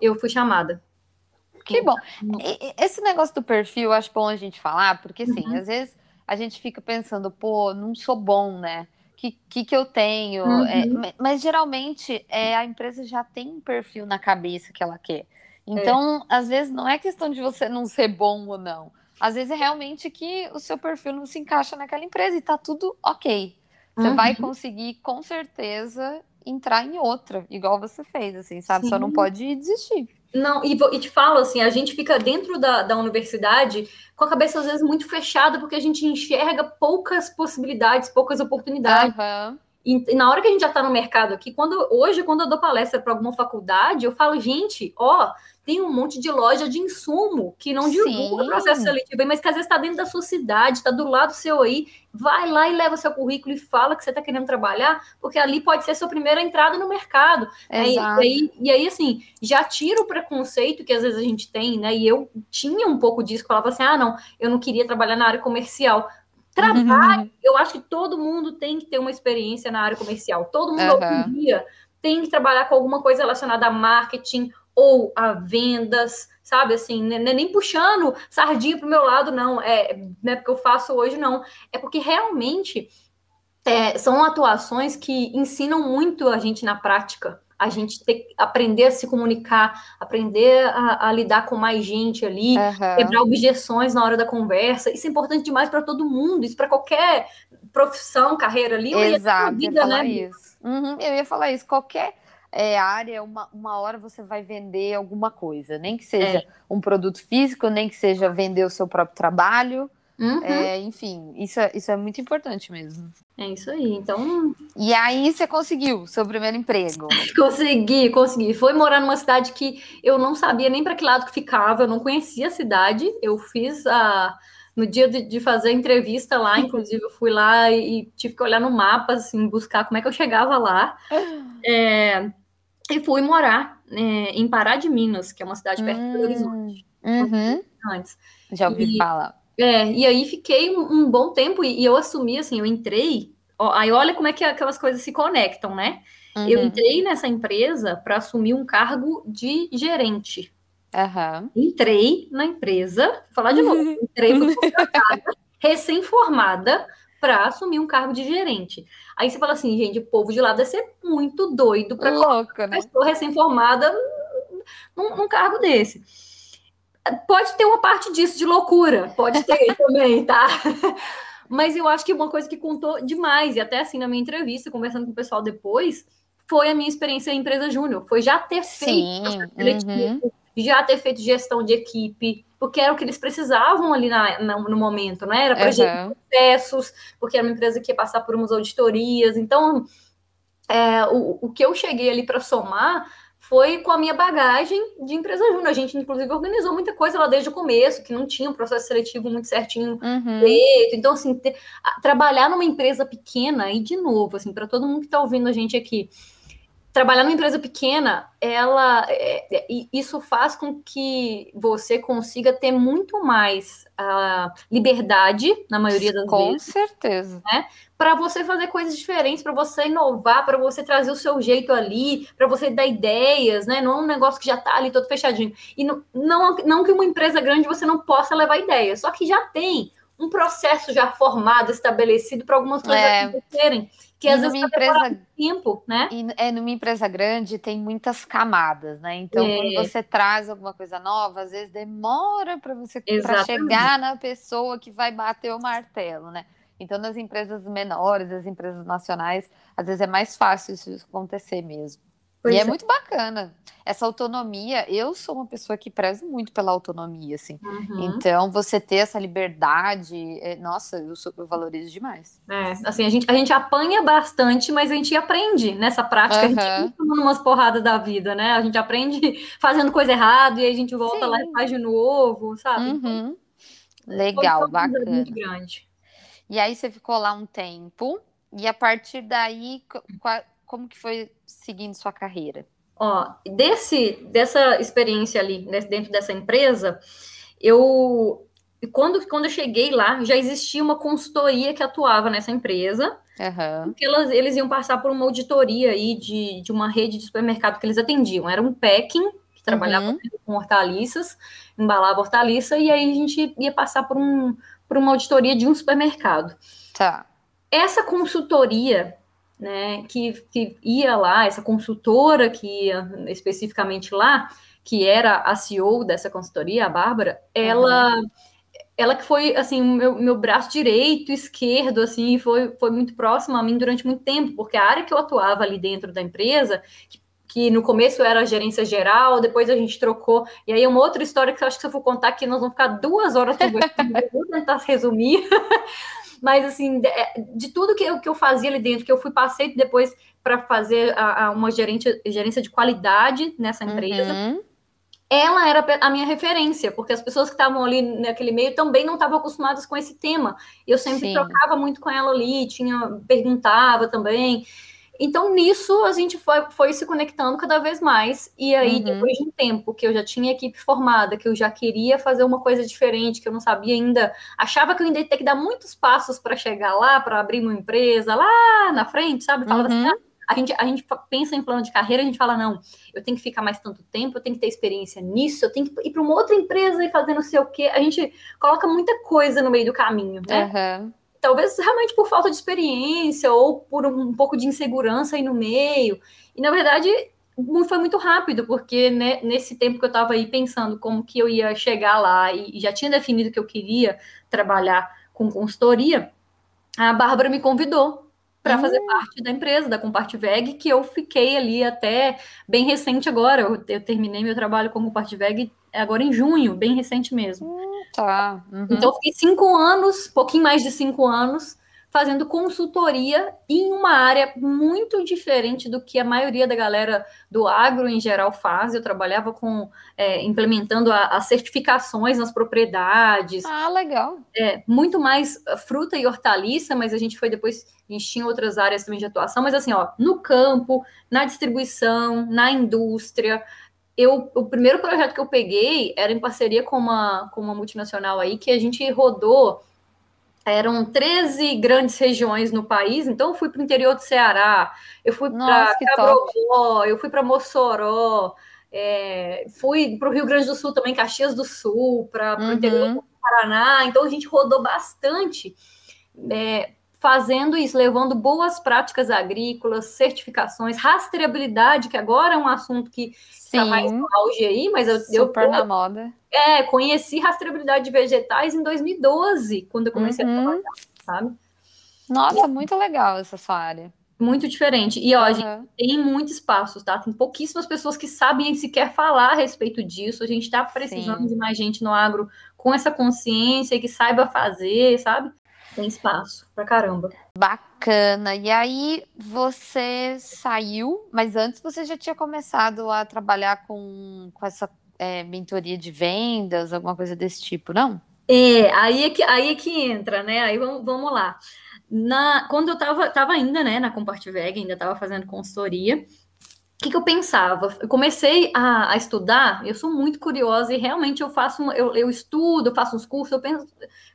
Speaker 2: eu fui chamada.
Speaker 1: Que bom. Esse negócio do perfil, eu acho bom a gente falar, porque assim, uhum. às vezes a gente fica pensando, pô, não sou bom, né? Que, que, que, eu tenho? Uhum. É, mas geralmente é, a empresa já tem um perfil na cabeça que ela quer. Então, é. às vezes, não é questão de você não ser bom ou não. Às vezes é realmente que o seu perfil não se encaixa naquela empresa e tá tudo ok. Você uhum. vai conseguir, com certeza, entrar em outra, igual você fez, assim, sabe? Sim. Só não pode desistir.
Speaker 2: Não, e, e, te falo assim, a gente fica dentro da, da universidade com a cabeça às vezes muito fechada, porque a gente enxerga poucas possibilidades, poucas oportunidades.
Speaker 1: Uhum.
Speaker 2: E, na hora que a gente já está no mercado aqui, quando hoje, quando eu dou palestra para alguma faculdade, eu falo, gente, ó, tem um monte de loja de insumo que não divulga o processo seletivo, mas que às vezes está dentro da sua cidade, está do lado seu aí. Vai lá e leva seu currículo e fala que você está querendo trabalhar, porque ali pode ser a sua primeira entrada no mercado. E, aí, e aí, assim, já tira o preconceito que às vezes a gente tem, né? E eu tinha um pouco disso, falava assim: ah, não, eu não queria trabalhar na área comercial. Trabalho, uhum. eu acho que todo mundo tem que ter uma experiência na área comercial. Todo mundo, uhum. algum dia, tem que trabalhar com alguma coisa relacionada a marketing ou a vendas, sabe? Assim, né, é nem puxando sardinha para o meu lado, não. É, não é porque eu faço hoje, não. É porque realmente é, são atuações que ensinam muito a gente na prática a gente ter aprender a se comunicar, aprender a, a lidar com mais gente ali, uhum. quebrar objeções na hora da conversa. Isso é importante demais para todo mundo, isso para qualquer profissão, carreira ali.
Speaker 1: Exato, vida, eu ia né? isso. Uhum, eu ia falar isso. Qualquer é, área, uma, uma hora você vai vender alguma coisa, nem que seja é. um produto físico, nem que seja vender o seu próprio trabalho. Uhum. É, enfim, isso é, isso é muito importante mesmo.
Speaker 2: É isso aí, então.
Speaker 1: E aí você conseguiu seu primeiro emprego?
Speaker 2: consegui, consegui. Foi morar numa cidade que eu não sabia nem para que lado que ficava, eu não conhecia a cidade. Eu fiz a. No dia de, de fazer a entrevista lá, inclusive, eu fui lá e, tive que olhar no mapa, assim, buscar como é que eu chegava lá. É, e fui morar é, em Pará de Minas, que é uma cidade perto hum, do Horizonte.
Speaker 1: Uhum. Antes. Já ouvi e, falar.
Speaker 2: É, e aí fiquei um, um bom tempo e, e, eu assumi, assim, eu entrei. Ó, aí olha como é que aquelas coisas se conectam, né? Uhum. Eu entrei nessa empresa para assumir um cargo de gerente.
Speaker 1: Uhum.
Speaker 2: Entrei na empresa, vou falar de novo, entrei recém-formada para assumir um cargo de gerente. Aí você fala assim, gente, o povo de lá deve ser muito doido para
Speaker 1: colocar né?
Speaker 2: pessoa recém-formada num, num cargo desse pode ter uma parte disso de loucura, pode ter também, tá? Mas eu acho que uma coisa que contou demais, e até assim na minha entrevista, conversando com o pessoal depois, foi a minha experiência em empresa júnior. Foi já ter feito
Speaker 1: uhum.
Speaker 2: Já ter feito gestão de equipe, porque era o que eles precisavam ali na, na no momento, né? Era para uhum. processos, porque era uma empresa que ia passar por umas auditorias. Então, é, o, o que eu cheguei ali para somar foi com a minha bagagem de empresa júnior. A gente, inclusive, organizou muita coisa lá desde o começo, que não tinha um processo seletivo muito certinho
Speaker 1: uhum.
Speaker 2: feito. Então, assim, ter, a, trabalhar numa empresa pequena, e de novo, assim, para todo mundo que está ouvindo a gente aqui, trabalhar numa empresa pequena, ela é, é, isso faz com que você consiga ter muito mais uh, liberdade, na maioria das
Speaker 1: com
Speaker 2: vezes.
Speaker 1: Com certeza.
Speaker 2: Né? Para você fazer coisas diferentes, para você inovar, para você trazer o seu jeito ali, para você dar ideias, né? Não é um negócio que já está ali todo fechadinho. E não, não, não que uma empresa grande você não possa levar ideias, só que já tem um processo já formado, estabelecido para algumas coisas é. acontecerem. Que às vezes
Speaker 1: empresa
Speaker 2: tempo, né?
Speaker 1: E é numa empresa grande tem muitas camadas, né? Então é. quando você traz alguma coisa nova, às vezes demora para você para chegar na pessoa que vai bater o martelo, né? Então nas empresas menores, as empresas nacionais, às vezes é mais fácil isso acontecer mesmo. Pois e é, é, muito bacana. Essa autonomia, eu sou uma pessoa que prezo muito pela autonomia, assim. Uhum. Então, você ter essa liberdade, é, nossa, eu, sou, eu, valorizo demais.
Speaker 2: É, assim, a gente, a gente apanha bastante, mas a gente aprende nessa prática. Uhum. A gente toma umas porradas da vida, né? A gente aprende fazendo coisa errada e aí a gente volta Sim. lá e faz de novo, sabe?
Speaker 1: Uhum. Legal, bacana. Muito grande. E aí você ficou lá um tempo, e a partir daí, como que foi seguindo sua carreira?
Speaker 2: Ó, desse, dessa experiência ali, dentro dessa empresa, eu quando, quando eu cheguei lá, já existia uma consultoria que atuava nessa empresa.
Speaker 1: Uhum.
Speaker 2: Porque elas, eles iam passar por uma auditoria aí de, de uma rede de supermercado que eles atendiam. Era um packing, que trabalhava uhum. com hortaliças, embalava hortaliça, e aí a gente ia passar por, um, por uma auditoria de um supermercado.
Speaker 1: Tá.
Speaker 2: Essa consultoria né, que, que ia lá, essa consultora que ia especificamente lá, que era a CEO dessa consultoria, a Bárbara, ela uhum. ela que foi assim meu, meu braço direito, esquerdo, assim, foi, foi muito próximo a mim durante muito tempo, porque a área que eu atuava ali dentro da empresa, que, que no começo era a gerência geral, depois a gente trocou, e aí é uma outra história que eu acho que se eu for contar aqui, nós vamos ficar duas horas conversando, vou tentar resumir. Mas, assim, de, é, de, tudo que eu, que eu fazia ali dentro, que eu fui passei depois para fazer a, a uma gerente, gerência de qualidade nessa empresa. Uhum. Ela era a minha referência, porque as pessoas que estavam ali naquele meio também não estavam acostumadas com esse tema. Eu sempre Sim. trocava muito com ela ali, tinha perguntava também. Então, nisso, a gente foi, foi se conectando cada vez mais. E aí, uhum. depois de um tempo que eu já tinha equipe formada, que eu já queria fazer uma coisa diferente, que eu não sabia ainda, achava que eu ainda ia ter que dar muitos passos para chegar lá, para abrir uma empresa lá na frente, sabe? Falava assim, uhum. assim, ah, a gente, a gente pensa em plano de carreira, a gente fala, não, eu tenho que ficar mais tanto tempo, eu tenho que ter experiência nisso, eu tenho que ir para uma outra empresa e fazer não sei o quê. A gente coloca muita coisa no meio do caminho, né? Uhum talvez realmente por falta de experiência ou por um pouco de insegurança aí no meio. E na verdade foi muito rápido, porque né, nesse tempo que eu estava aí pensando como que eu ia chegar lá e, já tinha definido que eu queria trabalhar com consultoria, a Bárbara me convidou para fazer hum. parte da empresa, da Compartiveg, que eu fiquei ali até bem recente agora. Eu, eu terminei meu trabalho com Compartiveg agora em junho, bem recente mesmo.
Speaker 1: Hum, tá. Uhum.
Speaker 2: Então, fiquei cinco anos, pouquinho mais de cinco anos, fazendo consultoria em uma área muito diferente do que a maioria da galera do agro em geral faz. Eu trabalhava com é, implementando as certificações nas propriedades.
Speaker 1: Ah, legal.
Speaker 2: É, muito mais fruta e hortaliça, mas a gente foi depois, a gente tinha outras áreas também de atuação, mas assim, ó, no campo, na distribuição, na indústria eu, o primeiro projeto que eu peguei era em parceria com uma, com uma multinacional aí, que a gente rodou, eram 13 grandes regiões no país, então eu fui para o interior do Ceará, eu fui para Cabrobó, eu fui para Mossoró, é, fui para o Rio Grande do Sul também, Caxias do Sul, para uhum. o interior do Paraná, então a gente rodou bastante, é, fazendo isso, levando boas práticas agrícolas, certificações, rastreabilidade, que agora é um assunto que está mais no auge aí, mas eu,
Speaker 1: Super
Speaker 2: eu
Speaker 1: na moda.
Speaker 2: É, conheci rastreabilidade de vegetais em 2012, quando eu comecei uhum. a trabalhar, sabe?
Speaker 1: Nossa, muito legal essa sua área.
Speaker 2: Muito diferente. E, ó, uhum. a gente tem muito espaço, tá? Tem pouquíssimas pessoas que sabem sequer falar a respeito disso. A gente está precisando Sim. de mais gente no agro com essa consciência e que saiba fazer, sabe? Tem espaço pra caramba.
Speaker 1: Bacana. E aí você saiu, mas antes você já tinha começado a trabalhar com, com essa é, mentoria de vendas, alguma coisa desse tipo, não?
Speaker 2: É, aí é que, aí é que entra, né? Aí vamos, vamos lá. Na, quando eu tava, tava ainda, né, na Compartiveg, ainda tava fazendo consultoria, o que, que, eu pensava? Eu comecei a, a, estudar, eu sou muito curiosa e realmente eu faço, eu, eu estudo, eu faço uns cursos, eu penso,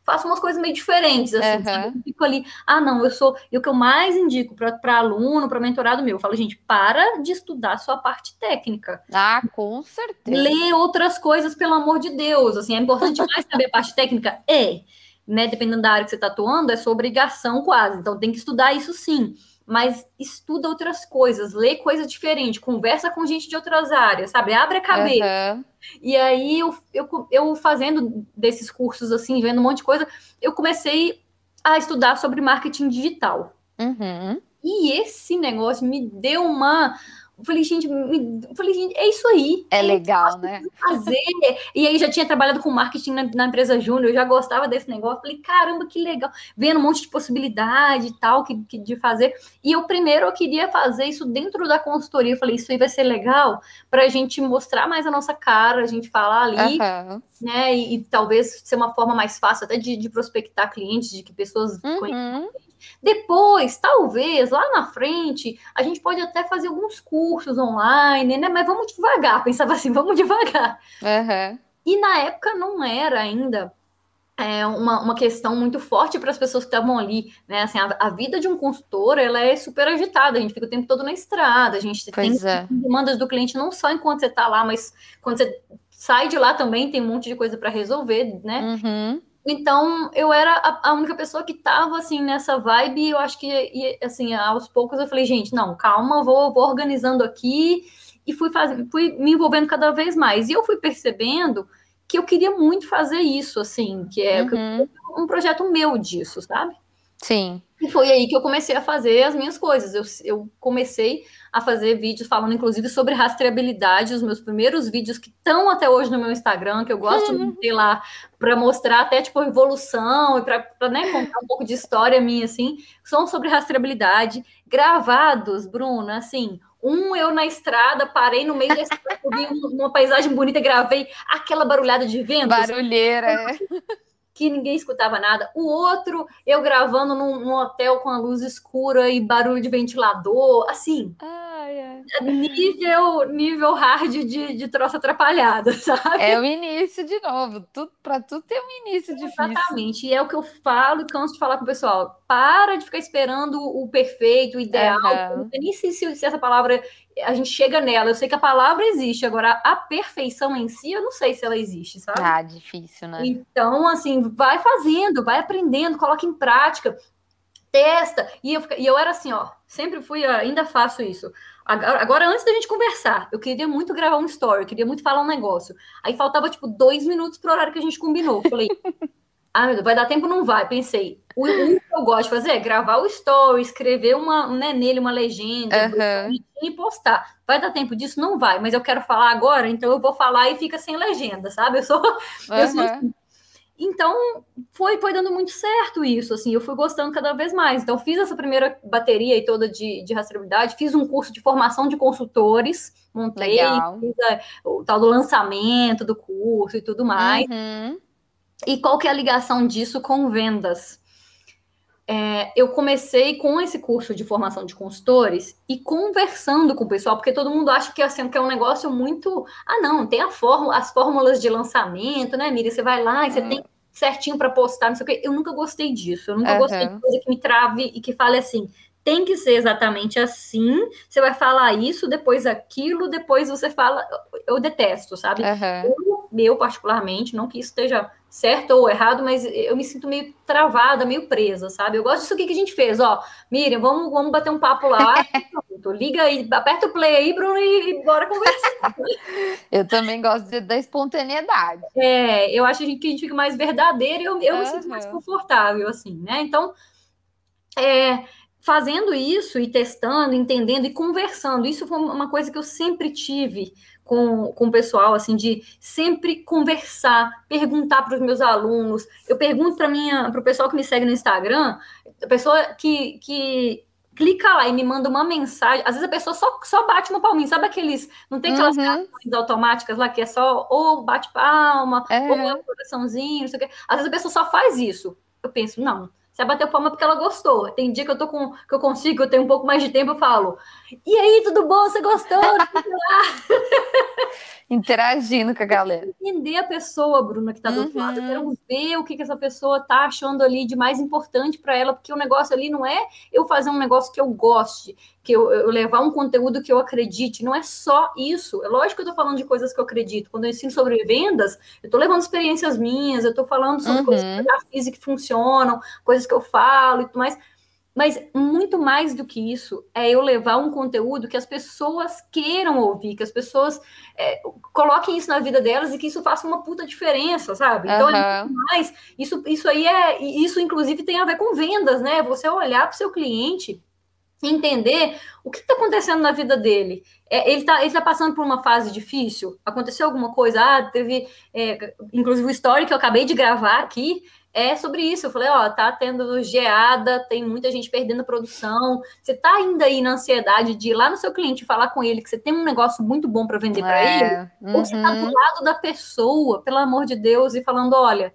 Speaker 2: faço umas coisas meio diferentes, assim, uhum. Eu fico ali, ah, não, eu sou, e o que eu mais indico para aluno, para mentorado meu, eu falo, gente, para de estudar sua parte técnica.
Speaker 1: Ah, com certeza.
Speaker 2: Lê outras coisas, pelo amor de Deus, assim, é importante mais saber a parte técnica? É, né, dependendo da área que você está atuando, é sua obrigação quase, então tem que estudar isso sim mas estuda outras coisas, lê coisa diferente, conversa com gente de outras áreas, sabe? Abre a cabeça. Uhum. E aí, eu, eu, eu fazendo desses cursos, assim, vendo um monte de coisa, eu comecei a estudar sobre marketing digital.
Speaker 1: Uhum.
Speaker 2: E esse negócio me deu uma eu falei, gente, me... falei, gente, é isso aí.
Speaker 1: É legal, né?
Speaker 2: Fazer. e aí já tinha trabalhado com marketing na, na empresa Júnior, eu já gostava desse negócio. Falei, caramba, que legal. Vendo um monte de possibilidade e tal que, que, de fazer. E eu primeiro eu queria fazer isso dentro da consultoria. Eu falei, isso aí vai ser legal para a gente mostrar mais a nossa cara, a gente falar ali, uhum. né? E, e, talvez ser uma forma mais fácil até de, de prospectar clientes, de que pessoas
Speaker 1: uhum. conheçam
Speaker 2: depois, talvez, lá na frente, a gente pode até fazer alguns cursos online, né? Mas vamos devagar, pensava assim, vamos devagar.
Speaker 1: Uhum.
Speaker 2: E na época não era ainda é, uma, uma questão muito forte para as pessoas que estavam ali, né? Assim, a, a, vida de um consultor, ela é super agitada, a gente fica o tempo todo na estrada, a gente
Speaker 1: pois
Speaker 2: tem
Speaker 1: é.
Speaker 2: demandas do cliente não só enquanto você está lá, mas quando você sai de lá também tem um monte de coisa para resolver, né?
Speaker 1: Uhum.
Speaker 2: Então, eu era a, a, única pessoa que tava, assim, nessa vibe, e eu acho que, e, assim, aos poucos eu falei, gente, não, calma, vou, vou organizando aqui, e fui, fazendo, fui me envolvendo cada vez mais. E eu fui percebendo que eu queria muito fazer isso, assim, que é uhum. um projeto meu disso, sabe?
Speaker 1: Sim.
Speaker 2: E foi aí que eu comecei a fazer as minhas coisas. Eu, eu comecei a fazer vídeos falando, inclusive, sobre rastreabilidade. Os meus primeiros vídeos que estão até hoje no meu Instagram, que eu gosto de ter lá para mostrar até, tipo, evolução e para né, contar um pouco de história minha, assim, são sobre rastreabilidade. Gravados, Bruna, assim, um eu na estrada, parei no meio da estrada, vi uma paisagem bonita, gravei aquela barulhada de vento.
Speaker 1: Barulheira, é
Speaker 2: que ninguém escutava nada. O outro, eu gravando num, num, hotel com a luz escura e barulho de ventilador, assim.
Speaker 1: É.
Speaker 2: Nível, nível hard de, de troça atrapalhada, sabe?
Speaker 1: É o início de novo. Tudo, para tudo ter um início difícil.
Speaker 2: Exatamente. E é o que eu falo e canso de falar com o pessoal. Para de ficar esperando o perfeito, o ideal. Uhum. nem sei se, se essa palavra a gente chega nela. Eu sei que a palavra existe, agora a perfeição em si, eu não sei se ela existe, sabe?
Speaker 1: Ah, difícil, né?
Speaker 2: Então, assim, vai fazendo, vai aprendendo, coloca em prática, testa. E eu, e eu era assim, ó, sempre fui, ainda faço isso. Agora, agora, antes da gente conversar, eu queria muito gravar um story, queria muito falar um negócio. Aí faltava, tipo, dois minutos pro horário que a gente combinou. Falei, ah, meu Deus, vai dar tempo? Não vai. Pensei, o, o que eu gosto de fazer é gravar o story, escrever uma, né, nele uma legenda
Speaker 1: uhum.
Speaker 2: e postar. Vai dar tempo disso? Não vai, mas eu quero falar agora, então eu vou falar e fica sem legenda, sabe? Eu sou, uhum. eu sou assim. Então, foi, foi dando muito certo isso, assim, eu fui gostando cada vez mais. Então, fiz essa primeira bateria aí toda de, de rastreabilidade, fiz um curso de formação de consultores, montei, fiz a, o tal do lançamento do curso e tudo mais.
Speaker 1: Uhum.
Speaker 2: E qual que é a ligação disso com vendas? É, eu comecei com esse curso de formação de consultores e conversando com o pessoal, porque todo mundo acha que, assim, que é um negócio muito. Ah, não, tem a fórmula, as fórmulas de lançamento, né, Miriam? Você vai lá e você uhum. tem certinho para postar, não sei o quê. Eu nunca gostei disso. Eu nunca uhum. gostei de coisa que me trave e que fale assim. Tem que ser exatamente assim. Você vai falar isso, depois aquilo, depois você fala. Eu detesto, sabe?
Speaker 1: Uhum.
Speaker 2: Eu, eu, particularmente, não que isso esteja certo ou errado, mas eu me sinto meio travada, meio presa, sabe? Eu gosto disso aqui que a gente fez, ó. Miriam, vamos, vamos bater um papo lá. Liga aí, aperta o play aí, Bruno, e bora conversar.
Speaker 1: eu também gosto de, da espontaneidade.
Speaker 2: É, eu acho que a gente fica mais verdadeiro e eu, eu uhum. me sinto mais confortável, assim, né? Então, é, fazendo isso e testando, entendendo e conversando, isso foi uma coisa que eu sempre tive com, com o pessoal, assim, de sempre conversar, perguntar para os meus alunos. Eu pergunto para o pessoal que me segue no Instagram, a pessoa que, que clica lá e me manda uma mensagem. Às vezes a pessoa só, só bate uma palminha, sabe aqueles. Não tem aquelas
Speaker 1: uhum.
Speaker 2: automáticas lá que é só ou bate palma,
Speaker 1: é.
Speaker 2: ou um coraçãozinho, não sei o quê. Às vezes a pessoa só faz isso. Eu penso, não, você bateu palma porque ela gostou. Tem dia que eu tô com que eu consigo, eu tenho um pouco mais de tempo, eu falo: "E aí, tudo bom? Você gostou?"
Speaker 1: Interagindo com a galera.
Speaker 2: Entender a pessoa, Bruna, que está do uhum. outro lado. Eu quero ver o que, que essa pessoa tá achando ali de mais importante para ela, porque o negócio ali não é eu fazer um negócio que eu goste, que eu, eu, levar um conteúdo que eu acredite. Não é só isso. É lógico que eu estou falando de coisas que eu acredito. Quando eu ensino sobre vendas, eu estou levando experiências minhas, eu estou falando sobre uhum. coisas que eu já fiz e que funcionam, coisas que eu falo e tudo mais. Mas muito mais do que isso é eu levar um conteúdo que as pessoas queiram ouvir, que as pessoas é, coloquem isso na vida delas e que isso faça uma puta diferença, sabe? Então, uhum. é mais. Isso, isso aí é. Isso, inclusive, tem a ver com vendas, né? Você olhar para o seu cliente entender o que está acontecendo na vida dele. É, ele está ele tá passando por uma fase difícil? Aconteceu alguma coisa? Ah, teve. É, inclusive, o story que eu acabei de gravar aqui é sobre isso. Eu falei, ó, tá tendo geada, tem muita gente perdendo a produção. Você tá ainda aí na ansiedade de ir lá no seu cliente falar com ele que você tem um negócio muito bom para vender para é, ele? Uhum. Ou você tá do uhum. lado da pessoa, pelo amor de Deus, e falando, olha,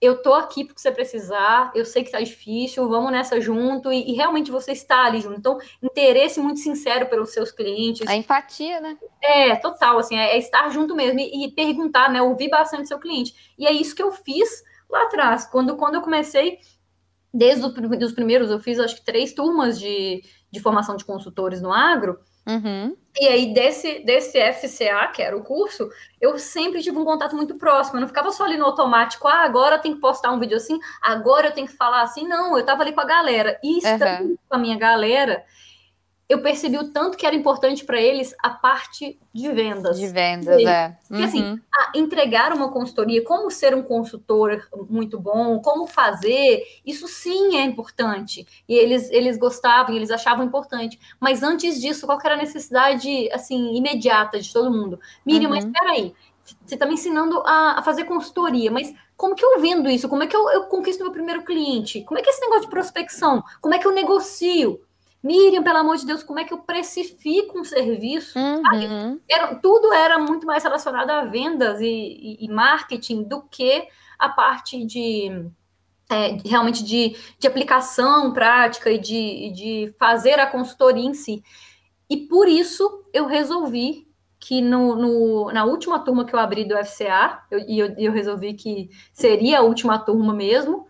Speaker 2: eu tô aqui porque você precisar, eu sei que tá difícil, vamos nessa junto, e, e, realmente você está ali junto. Então, interesse muito sincero pelos seus clientes.
Speaker 1: A empatia, né?
Speaker 2: É, total, assim, é, é estar junto mesmo e, e perguntar, né, ouvir bastante seu cliente. E é isso que eu fiz lá atrás, quando, quando eu comecei, desde os primeiros, eu fiz acho que três turmas de, de formação de consultores no agro.
Speaker 1: Uhum.
Speaker 2: E aí, desse, desse FCA, que era o curso, eu sempre tive um contato muito próximo. Eu não ficava só ali no automático, ah, agora eu tenho que postar um vídeo assim, agora eu tenho que falar assim. Não, eu estava ali com a galera. E estando uhum. com a minha galera, eu percebi o tanto que era importante para eles a parte de vendas.
Speaker 1: De vendas, é.
Speaker 2: Uhum. Porque assim, entregar uma consultoria, como ser um consultor muito bom, como fazer, isso sim é importante. E eles, eles gostavam, eles achavam importante. Mas antes disso, qual era a necessidade, assim, imediata de todo mundo? Miriam, uhum. mas peraí, você está me ensinando a, a, fazer consultoria, mas como que eu vendo isso? Como é que eu, eu conquisto meu primeiro cliente? Como é que é esse negócio de prospecção? Como é que eu negocio? Miriam, pelo amor de Deus, como é que eu precifico um serviço?
Speaker 1: Uhum.
Speaker 2: Era, tudo era muito mais relacionado a vendas e, e, e marketing do que a parte de é, realmente de, de aplicação prática e de, de fazer a consultoria em si. E por isso eu resolvi que no, no, na última turma que eu abri do FCA, eu, e eu, eu resolvi que seria a última turma mesmo,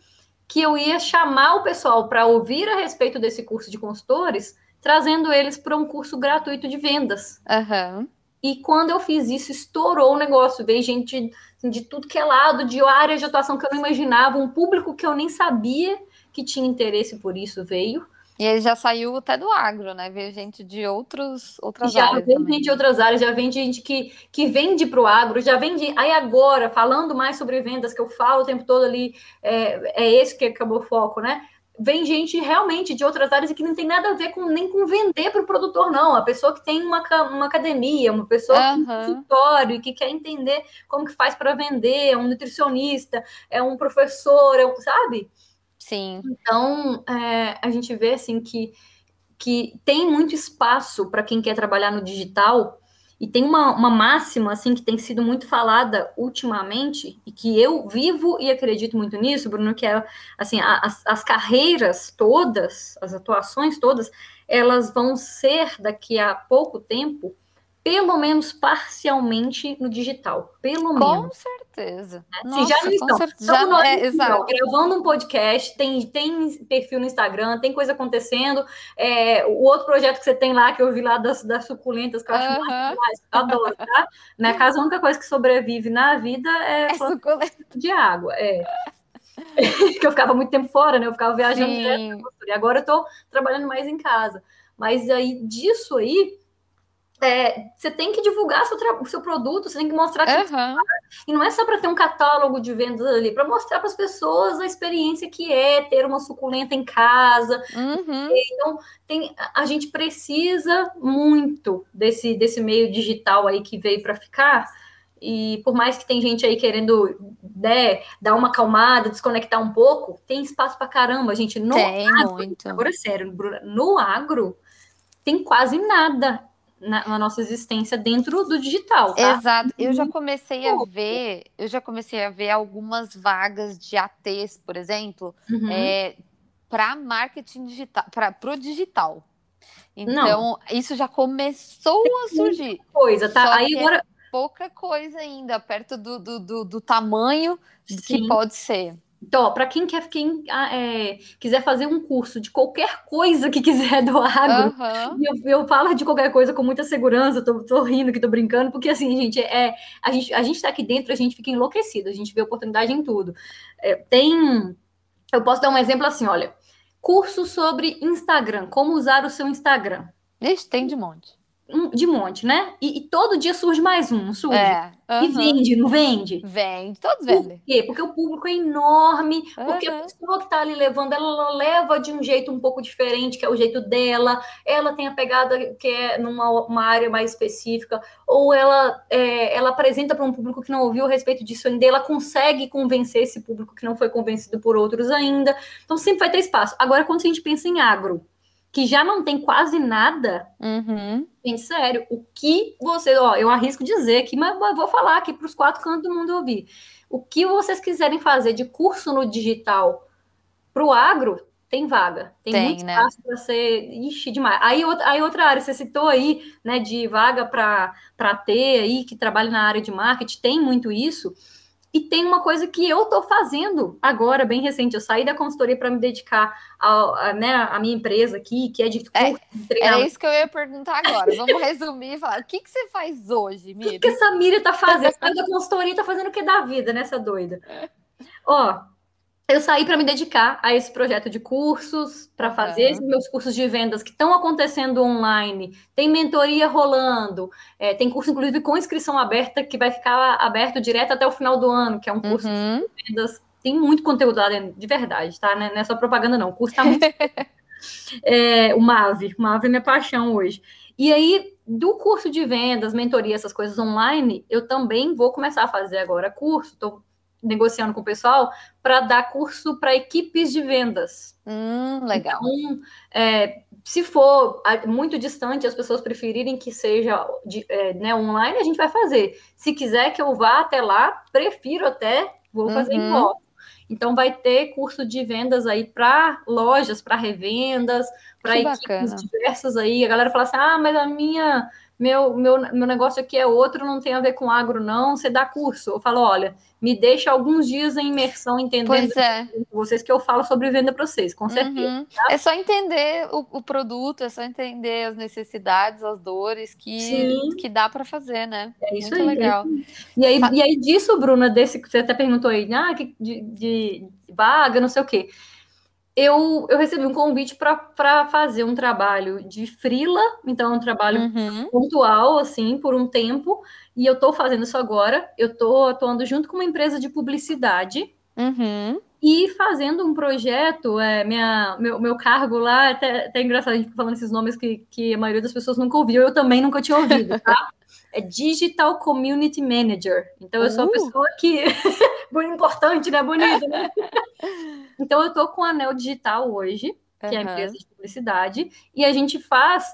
Speaker 2: que eu ia chamar o pessoal para ouvir a respeito desse curso de consultores, trazendo eles para um curso gratuito de vendas.
Speaker 1: Uhum.
Speaker 2: E quando eu fiz isso, estourou o negócio. Veio gente assim, de tudo que é lado, de áreas de atuação que eu não imaginava, um público que eu nem sabia que tinha interesse por isso veio.
Speaker 1: E ele já saiu até do agro, né? Veio gente de outros, outras
Speaker 2: já
Speaker 1: áreas.
Speaker 2: Já vem gente de outras áreas, já vem gente que, que vende para o agro, já vende. Aí agora, falando mais sobre vendas, que eu falo o tempo todo ali, é, é esse que acabou o foco, né? Vem gente realmente de outras áreas e que não tem nada a ver com nem com vender para o produtor, não. A pessoa que tem uma, uma academia, uma pessoa uhum. que tem um consultório, que quer entender como que faz para vender, é um nutricionista, é um professor, é um, sabe?
Speaker 1: Sim.
Speaker 2: Então, é, a gente vê assim que, que tem muito espaço para quem quer trabalhar no digital. E tem uma, uma máxima assim que tem sido muito falada ultimamente e que eu vivo e acredito muito nisso, Bruno, que é assim as, as carreiras todas, as atuações todas, elas vão ser daqui a pouco tempo pelo menos parcialmente no digital. Pelo
Speaker 1: com
Speaker 2: menos.
Speaker 1: certeza.
Speaker 2: Né? Nossa, já não estão. Certeza. Já, nós, é, gravando um podcast, tem, tem perfil no Instagram, tem coisa acontecendo. É, o outro projeto que você tem lá, que eu vi lá das, das suculentas, que eu acho uh -huh. mais adoro, tá? Na casa, a única coisa que sobrevive na vida é,
Speaker 1: é suculenta
Speaker 2: de água. É. que eu ficava muito tempo fora, né? Eu ficava viajando direto. E agora eu tô trabalhando mais em casa. Mas aí, disso aí é, você tem que divulgar seu, o seu produto, você tem que mostrar que
Speaker 1: uhum.
Speaker 2: e não é só para ter um catálogo de vendas ali, para mostrar para as pessoas a experiência que é ter uma suculenta em casa.
Speaker 1: Uhum.
Speaker 2: Então, tem, a gente precisa muito desse, desse meio digital aí que veio para ficar. E por mais que tem gente aí querendo né, dar uma acalmada, desconectar um pouco, tem espaço para caramba, gente. No
Speaker 1: tem
Speaker 2: agro,
Speaker 1: muito.
Speaker 2: Agora, sério, no agro tem quase nada na, na, nossa existência dentro do digital. Tá?
Speaker 1: Exato. Eu já comecei a ver, eu já comecei a ver algumas vagas de ATs, por exemplo, uhum. é, para marketing digital, para o digital. Então, Não. isso já começou a surgir.
Speaker 2: Coisa, tá? Aí
Speaker 1: é
Speaker 2: agora. É
Speaker 1: pouca coisa ainda, perto do, do, do, do tamanho Sim. que pode ser.
Speaker 2: Então, para quem quer quem ah, é, quiser fazer um curso de qualquer coisa que quiser do agro,
Speaker 1: uhum.
Speaker 2: eu, eu, falo de qualquer coisa com muita segurança, tô, tô rindo que tô brincando, porque assim, gente, é, a gente, a gente tá aqui dentro, a gente fica enlouquecido, a gente vê oportunidade em tudo. É, tem. Eu posso dar um exemplo assim, olha. Curso sobre Instagram, como usar o seu Instagram.
Speaker 1: Ixi, tem de monte
Speaker 2: de monte, né? E, e, todo dia surge mais um, surge.
Speaker 1: É,
Speaker 2: E vende, não vende?
Speaker 1: Vende, todos vendem.
Speaker 2: Por quê? Porque o público é enorme, uhum. porque a pessoa que está ali levando, ela leva de um jeito um pouco diferente, que é o jeito dela, ela tem a pegada que é numa uma área mais específica, ou ela, é, ela apresenta para um público que não ouviu a respeito disso ainda, ela consegue convencer esse público que não foi convencido por outros ainda. Então sempre vai ter espaço. Agora, quando a gente pensa em agro, que já não tem quase nada,
Speaker 1: uhum.
Speaker 2: gente, sério, o que você, ó, eu arrisco dizer aqui, mas vou falar aqui para os quatro cantos do mundo ouvir. O que vocês quiserem fazer de curso no digital para o agro, tem vaga. Tem, tem muito né? espaço para ser. Ixi, demais. Aí outra, aí outra área, você citou aí, né, de vaga para ter aí, que trabalha na área de marketing, tem muito isso. E tem uma coisa que eu estou fazendo agora, bem recente. Eu saí da consultoria para me dedicar à né, minha empresa aqui, que é de
Speaker 1: é, curso. É, era isso que eu ia perguntar agora. Vamos resumir e falar. O que, que você faz hoje, Miriam?
Speaker 2: O que, que essa Miriam está fazendo? Saiu da consultoria está fazendo o que da vida, nessa doida? Ó, eu saí para me dedicar a esse projeto de cursos, para uhum. fazer os meus cursos de vendas que estão acontecendo online. Tem mentoria rolando, é, tem curso, inclusive, com inscrição aberta, que vai ficar aberto direto até o final do ano, que é um curso uhum. de vendas. Tem muito conteúdo lá dentro, de verdade, tá? Não é só propaganda, não. O curso tá muito. é, o MAVE. O MAVE é minha paixão hoje. E aí, do curso de vendas, mentoria, essas coisas online, eu também vou começar a fazer agora curso. Estou negociando com o pessoal para dar curso para equipes de vendas.
Speaker 1: Hum, legal.
Speaker 2: Então, é, se for muito distante, as pessoas preferirem que seja de, é, né, online, a gente vai fazer. Se quiser que eu vá até lá, prefiro até, vou fazer uhum. em loco. Então, vai ter curso de vendas aí para lojas, para revendas, para equipes bacana. diversas aí. A galera fala assim: ah, mas a minha meu, meu, meu negócio aqui é outro, não tem a ver com agro, não. Você dá curso. Eu falo, olha, me deixa alguns dias em imersão entendendo
Speaker 1: é.
Speaker 2: vocês que eu falo sobre venda para vocês, com certeza. Uhum.
Speaker 1: Tá? É só entender o, o, produto, é só entender as necessidades, as dores que, que dá para fazer, né?
Speaker 2: É isso Muito aí, legal. E aí, e aí disso, Bruna, desse que você até perguntou aí, ah, de, de vaga, não sei o quê eu, eu recebi um convite para fazer um trabalho de frila, então é um trabalho uhum. pontual, assim, por um tempo, e eu estou fazendo isso agora. Eu estou atuando junto com uma empresa de publicidade
Speaker 1: uhum.
Speaker 2: e fazendo um projeto. É, minha, meu, meu cargo lá, até, até engraçado a gente falando esses nomes que, que a maioria das pessoas nunca ouviu, eu também nunca tinha ouvido, tá? É Digital Community Manager. Então, eu sou a uh! pessoa que. importante, né? Bonito, né? então, eu tô com o Anel Digital hoje, que uhum. é a empresa de publicidade, e a gente faz.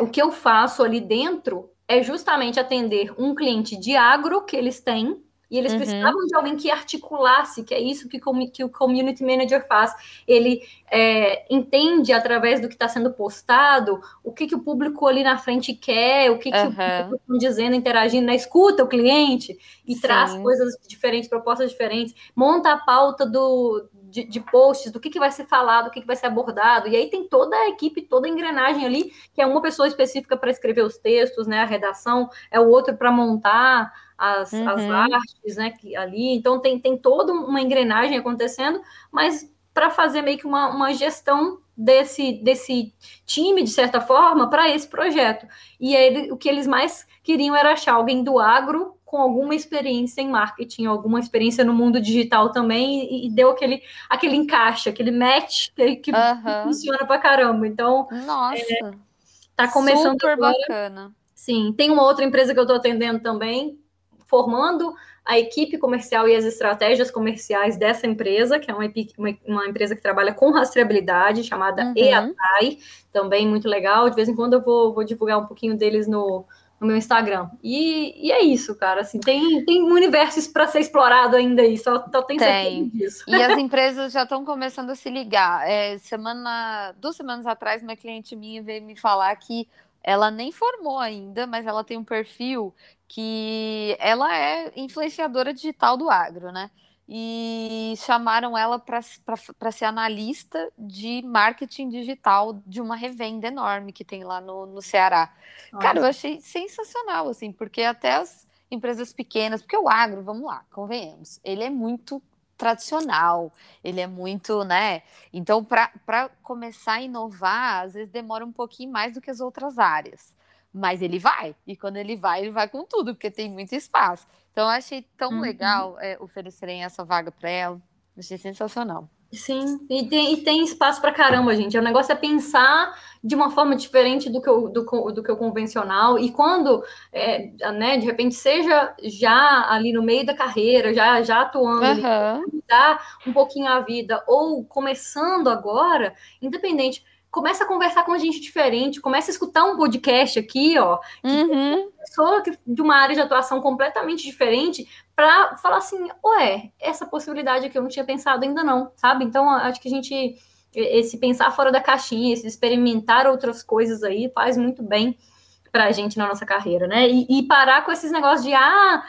Speaker 2: O que eu faço ali dentro é justamente atender um cliente de agro que eles têm, e eles uhum. precisavam de alguém que articulasse, que é isso que, que o community manager faz. Ele é, entende através do que está sendo postado, o que, que o público ali na frente quer, o que, que uhum. o público está dizendo, interagindo, né? escuta o cliente e Sim. traz coisas diferentes, propostas diferentes, monta a pauta do, de, de, posts, do que, que vai ser falado, o que, que vai ser abordado. E aí tem toda a equipe, toda a engrenagem ali, que é uma pessoa específica para escrever os textos, né? A redação, é o outro para montar as, uhum. as artes, né, que, ali. Então tem, tem toda uma engrenagem acontecendo, mas para fazer meio que uma, uma gestão desse, desse time, de certa forma, para esse projeto. E aí, o que eles mais queriam era achar alguém do agro com alguma experiência em marketing, alguma experiência no mundo digital também, e, e deu aquele, aquele encaixe, aquele match que, que uhum. funciona para caramba. Então,
Speaker 1: Nossa, é,
Speaker 2: tá começando
Speaker 1: super agora. bacana.
Speaker 2: Sim, tem uma outra empresa que eu estou atendendo também, formando a equipe comercial e as estratégias comerciais dessa empresa, que é uma, uma, uma empresa que trabalha com rastreabilidade, chamada uhum. EATAI, também muito legal. De vez em quando eu vou, vou divulgar um pouquinho deles no, no meu Instagram. E, e, é isso, cara. Assim, tem, tem universos para ser explorado ainda aí, só, só tem, tem. disso.
Speaker 1: E as empresas já estão começando a se ligar. É, semana, duas semanas atrás, uma cliente minha veio me falar que ela nem formou ainda, mas ela tem um perfil que ela é influenciadora digital do agro, né? E chamaram ela para ser analista de marketing digital de uma revenda enorme que tem lá no, no Ceará. Nossa. Cara, eu achei sensacional, assim, porque até as empresas pequenas, porque o agro, vamos lá, convenhamos, ele é muito tradicional, ele é muito, né? Então, para começar a inovar, às vezes demora um pouquinho mais do que as outras áreas. Mas ele vai, e quando ele vai, ele vai com tudo, porque tem muito espaço. Então, eu achei tão uhum. legal é, oferecerem essa vaga para ela. Achei sensacional.
Speaker 2: Sim, e tem, e tem espaço para caramba, gente. O negócio é pensar de uma forma diferente do que o, do, do que o convencional. E quando, é, né, de repente, seja já ali no meio da carreira, já, já atuando, uhum. mudar um pouquinho a vida, ou começando agora, independente começa a conversar com gente diferente, começa a escutar um podcast aqui, ó,
Speaker 1: uhum.
Speaker 2: pessoa de uma área de atuação completamente diferente, para falar assim, ué, essa possibilidade aqui eu não tinha pensado ainda não, sabe? Então, acho que a gente, esse pensar fora da caixinha, esse experimentar outras coisas aí, faz muito bem para a gente na nossa carreira, né? E, e, parar com esses negócios de, ah,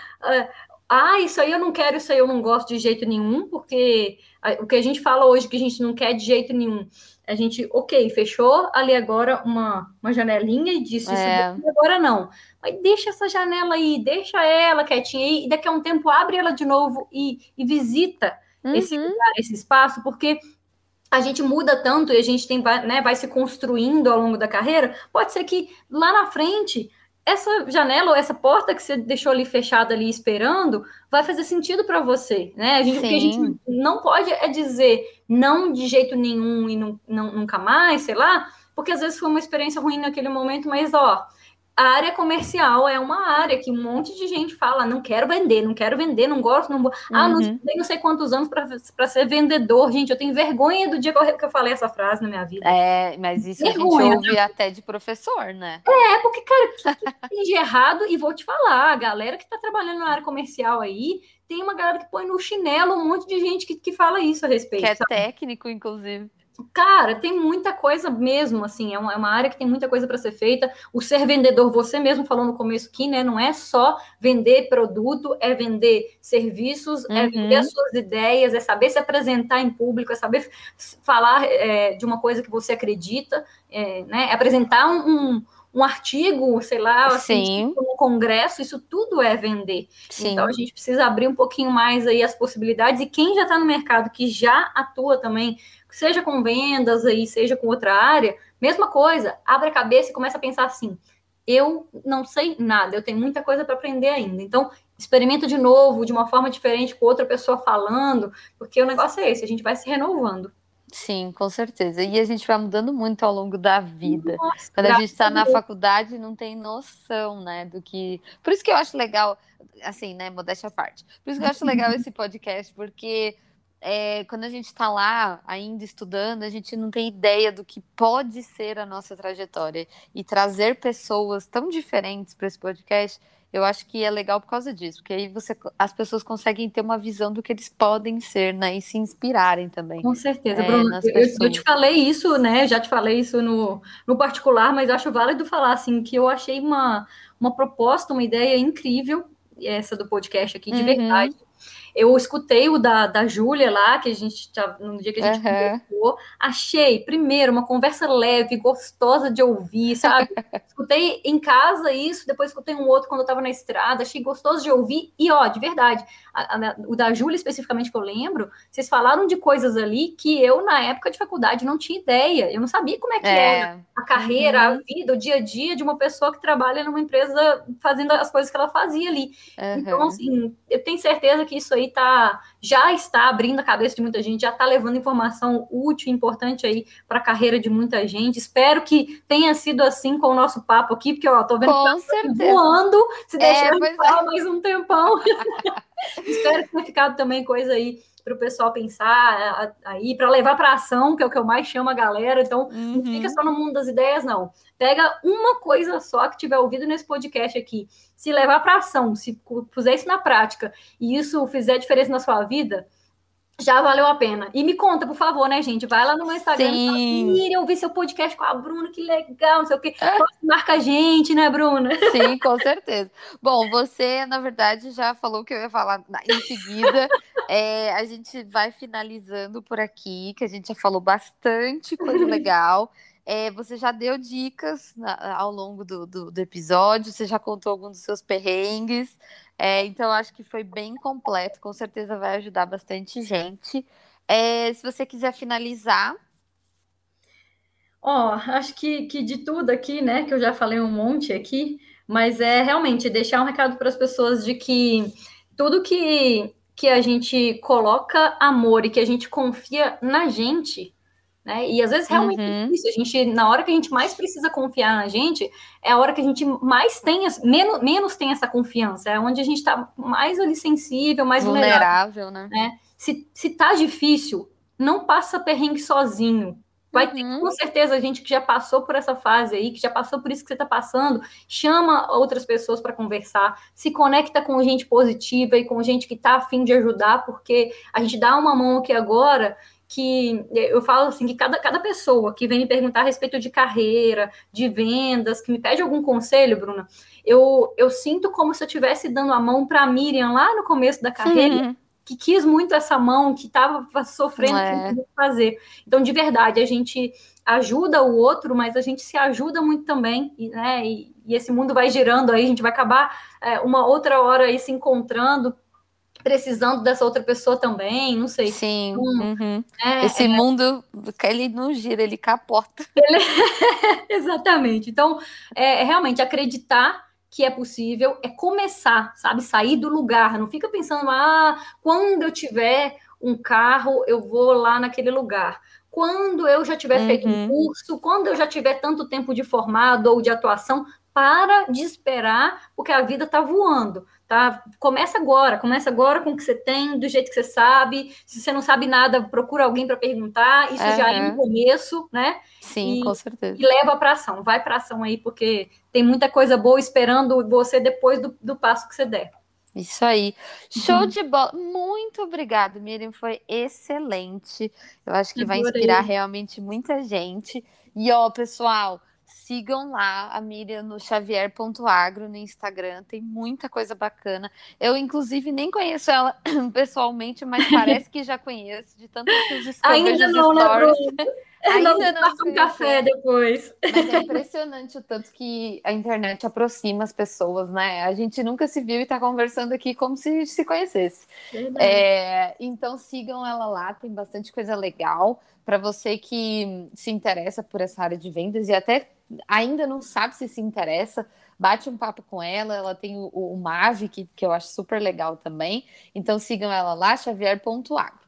Speaker 2: ah, isso aí eu não quero, isso aí eu não gosto de jeito nenhum, porque o que a gente fala hoje que a gente não quer de jeito nenhum a gente, ok, fechou ali agora uma, uma janelinha e disse é. isso agora não. Mas deixa essa janela aí, deixa ela quietinha aí, e daqui a um tempo abre ela de novo e, e visita uhum. esse lugar, esse espaço, porque a gente muda tanto e a gente tem, né, vai se construindo ao longo da carreira, pode ser que lá na frente essa janela ou essa porta que você deixou ali fechada ali esperando vai fazer sentido para você, né? A gente, o que a gente não pode é dizer não de jeito nenhum e não, não, nunca mais, sei lá, porque às vezes foi uma experiência ruim naquele momento, mas ó, a área comercial é uma área que um monte de gente fala, não quero vender, não quero vender, não gosto, não Ah, não uhum. não sei quantos anos para ser vendedor. Gente, eu tenho vergonha do dia que eu, falei essa frase na minha vida.
Speaker 1: É, mas isso vergonha, a gente ouve até de professor, né?
Speaker 2: É, porque, cara, que tem de errado, e vou te falar, a galera que está trabalhando na área comercial aí, tem uma galera que põe no chinelo um monte de gente que, que fala isso a respeito.
Speaker 1: Que é sabe? técnico, inclusive.
Speaker 2: Cara, tem muita coisa mesmo, assim, é uma, é uma área que tem muita coisa para ser feita. O ser vendedor, você mesmo falou no começo aqui, né? Não é só vender produto, é vender serviços, é uhum. é vender as suas ideias, é saber se apresentar em público, é saber falar é, de uma coisa que você acredita, é, né? É apresentar um, um um artigo, sei lá, assim, tipo, um congresso, isso tudo é vender. Sim. Então a gente precisa abrir um pouquinho mais aí as possibilidades e quem já está no mercado, que já atua também seja com vendas aí, seja com outra área, mesma coisa, abre a cabeça e começa a pensar assim: eu não sei nada, eu tenho muita coisa para aprender ainda. Então, experimenta de novo, de uma forma diferente, com outra pessoa falando, porque o negócio é esse, a gente vai se renovando.
Speaker 1: Sim, com certeza. E a gente vai mudando muito ao longo da vida. Nossa, Quando a gente está na faculdade, não tem noção, né, do que. Por isso que eu acho legal, assim, né, modéstia à parte. Por isso que eu acho legal esse podcast, porque é, quando a gente está lá ainda estudando, a gente não tem ideia do que pode ser a nossa trajetória. E trazer pessoas tão diferentes para esse podcast, eu acho que é legal por causa disso, porque aí você, as pessoas conseguem ter uma visão do que eles podem ser, né? E se inspirarem também.
Speaker 2: Com certeza, é, Bruno. Eu, eu, te falei isso, né? Já te falei isso no, no particular, mas acho válido falar assim que eu achei uma, uma proposta, uma ideia incrível, essa do podcast aqui, de uhum. verdade eu escutei o da, da Júlia lá, que a gente tá, no dia que a gente uhum. conversou, achei, primeiro, uma conversa leve, gostosa de ouvir, sabe? escutei em casa isso, depois escutei um outro quando eu estava na estrada, achei gostoso de ouvir, e ó, de verdade, a, a, o da Júlia especificamente que eu lembro, vocês falaram de coisas ali que eu, na época de faculdade, não tinha ideia, eu não sabia como é que é. era a carreira, uhum. a vida, o dia a dia de uma pessoa que trabalha numa empresa fazendo as coisas que ela fazia ali. Uhum. Então, assim, eu tenho certeza que isso aí tá, já está abrindo a cabeça de muita gente, já está levando informação útil, importante aí para a carreira de muita gente. Espero que tenha sido assim com o nosso papo aqui, porque ó, tô vendo
Speaker 1: com que
Speaker 2: tá voando, se deixar é, é. mais um tempão. Espero que tenha ficado também coisa aí para o pessoal pensar aí, para levar para ação, que é o que eu mais chamo a galera. Então, uhum. não fica só no mundo das ideias, não. Pega uma coisa só que tiver ouvido nesse podcast aqui, se levar para ação, se puser isso na prática e isso fizer diferença na sua vida, já valeu a pena. E me conta, por favor, né, gente? Vai lá no meu Instagram Sim. e eu vi seu podcast com a Bruna, que legal, não sei o quê. É. Marca a gente, né, Bruna?
Speaker 1: Sim, com certeza. Bom, você, na verdade, já falou o que eu ia falar em seguida. é, a gente vai finalizando por aqui, que a gente já falou bastante coisa legal. É, você já deu dicas na, ao longo do, do, do, episódio, você já contou alguns dos seus perrengues, é, então acho que foi bem completo, com certeza vai ajudar bastante gente. É, se você quiser finalizar.
Speaker 2: Ó, oh, acho que, que de tudo aqui, né, que eu já falei um monte aqui, mas é realmente deixar um recado para as pessoas de que tudo que, que a gente coloca amor e que a gente confia na gente, né? E às vezes realmente uhum. é isso. A gente, na hora que a gente mais precisa confiar na gente, é a hora que a gente mais tem, menos, menos tem essa confiança. É onde a gente está mais ali sensível, mais vulnerável, vulnerável né? né? Se, se tá difícil, não passa perrengue sozinho. Vai ter uhum. com certeza gente que já passou por essa fase aí, que já passou por isso que você está passando, chama outras pessoas para conversar, se conecta com gente positiva e com gente que está afim de ajudar, porque a gente dá uma mão aqui agora que eu falo assim que cada, cada pessoa que vem me perguntar a respeito de carreira, de vendas, que me pede algum conselho, Bruna, eu, eu sinto como se eu estivesse dando a mão para a Miriam lá no começo da carreira. Que quis muito essa mão, que estava sofrendo é. fazer. Então, de verdade, a gente ajuda o outro, mas a gente se ajuda muito também, né? E, e esse mundo vai girando aí, a gente vai acabar é, uma outra hora aí se encontrando precisando dessa outra pessoa também, não sei.
Speaker 1: Sim. Então, uhum. é, Esse é... mundo, ele não gira, ele capota.
Speaker 2: Ele... Exatamente. Então, é, é realmente acreditar que é possível, é começar, sabe? Sair do lugar. Não fica pensando, ah, quando eu tiver um carro, eu vou lá naquele lugar. Quando eu já tiver uhum. feito um uhum. curso, quando eu já tiver tanto tempo de formado ou de atuação, para de esperar, porque a vida está voando tá? Começa agora, começa agora com o que você tem, do jeito que você sabe. Se você não sabe nada, procura alguém para perguntar. Isso uhum. já é um começo, né?
Speaker 1: Sim, e, com certeza.
Speaker 2: E leva para ação, vai para ação aí, porque tem muita coisa boa esperando você depois do, do passo que você der.
Speaker 1: Isso aí. Show uhum. de bola. Muito obrigada, Miriam. Foi excelente. Eu acho que vai inspirar realmente muita gente. E, ó, pessoal, Sigam lá a Miriam no xavier.agro no Instagram, tem muita coisa bacana. Eu, inclusive, nem conheço ela pessoalmente, mas parece que já conheço, de tanto que os
Speaker 2: Ainda não, stories. Né, Ainda não, não um café depois.
Speaker 1: Mas é impressionante o tanto que a internet aproxima as pessoas, né? A gente nunca se viu e está conversando aqui como se se conhecesse. É, então sigam ela lá, tem bastante coisa legal para você que se interessa por essa área de vendas e até ainda não sabe se se interessa, bate um papo com ela. Ela tem o, o Mave, que, que eu acho super legal também. Então sigam ela lá, xavier.agro.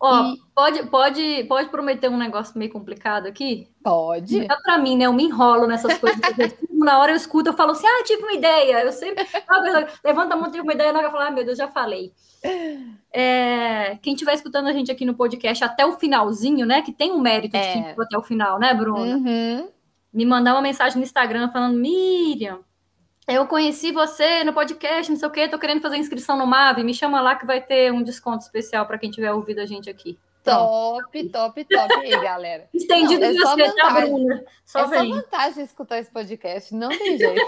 Speaker 2: Ó, e... pode, pode, pode prometer um negócio meio complicado aqui?
Speaker 1: Pode.
Speaker 2: Dá para mim, né? Eu me enrolo nessas coisas. na hora eu escuto, eu falo assim, ah, tive uma ideia. Eu sempre. Levanta a mão, tive uma ideia, na hora eu falo, ah, meu Deus, já falei. É, quem estiver escutando a gente aqui no podcast até o finalzinho, né? Que tem um mérito é. de até o final, né, Bruno?
Speaker 1: Uhum
Speaker 2: me mandar uma mensagem no Instagram falando: Miriam, eu conheci você no podcast, não sei o quê, tô querendo fazer inscrição no MAV, me chama lá que vai ter um desconto especial para quem tiver ouvido a gente aqui.
Speaker 1: Top, top, top aí, galera.
Speaker 2: Estendido não, é você, tá, Bruna?
Speaker 1: Só é vem. só vantagem escutar esse podcast, não tem jeito.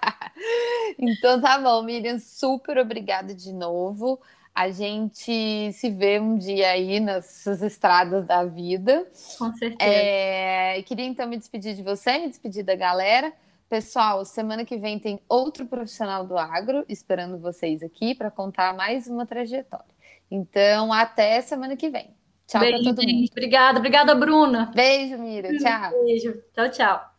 Speaker 1: então tá bom, Miriam, super obrigada de novo. A gente se vê um dia aí nessas estradas da vida.
Speaker 2: Com certeza.
Speaker 1: É, queria então me despedir de você, me despedir da galera. Pessoal, semana que vem tem outro profissional do agro esperando vocês aqui para contar mais uma trajetória. Então, até semana que vem. Tchau para todo mundo.
Speaker 2: Obrigada, obrigada, Bruna.
Speaker 1: Beijo, Mira. Tchau.
Speaker 2: Beijo. Tchau, tchau.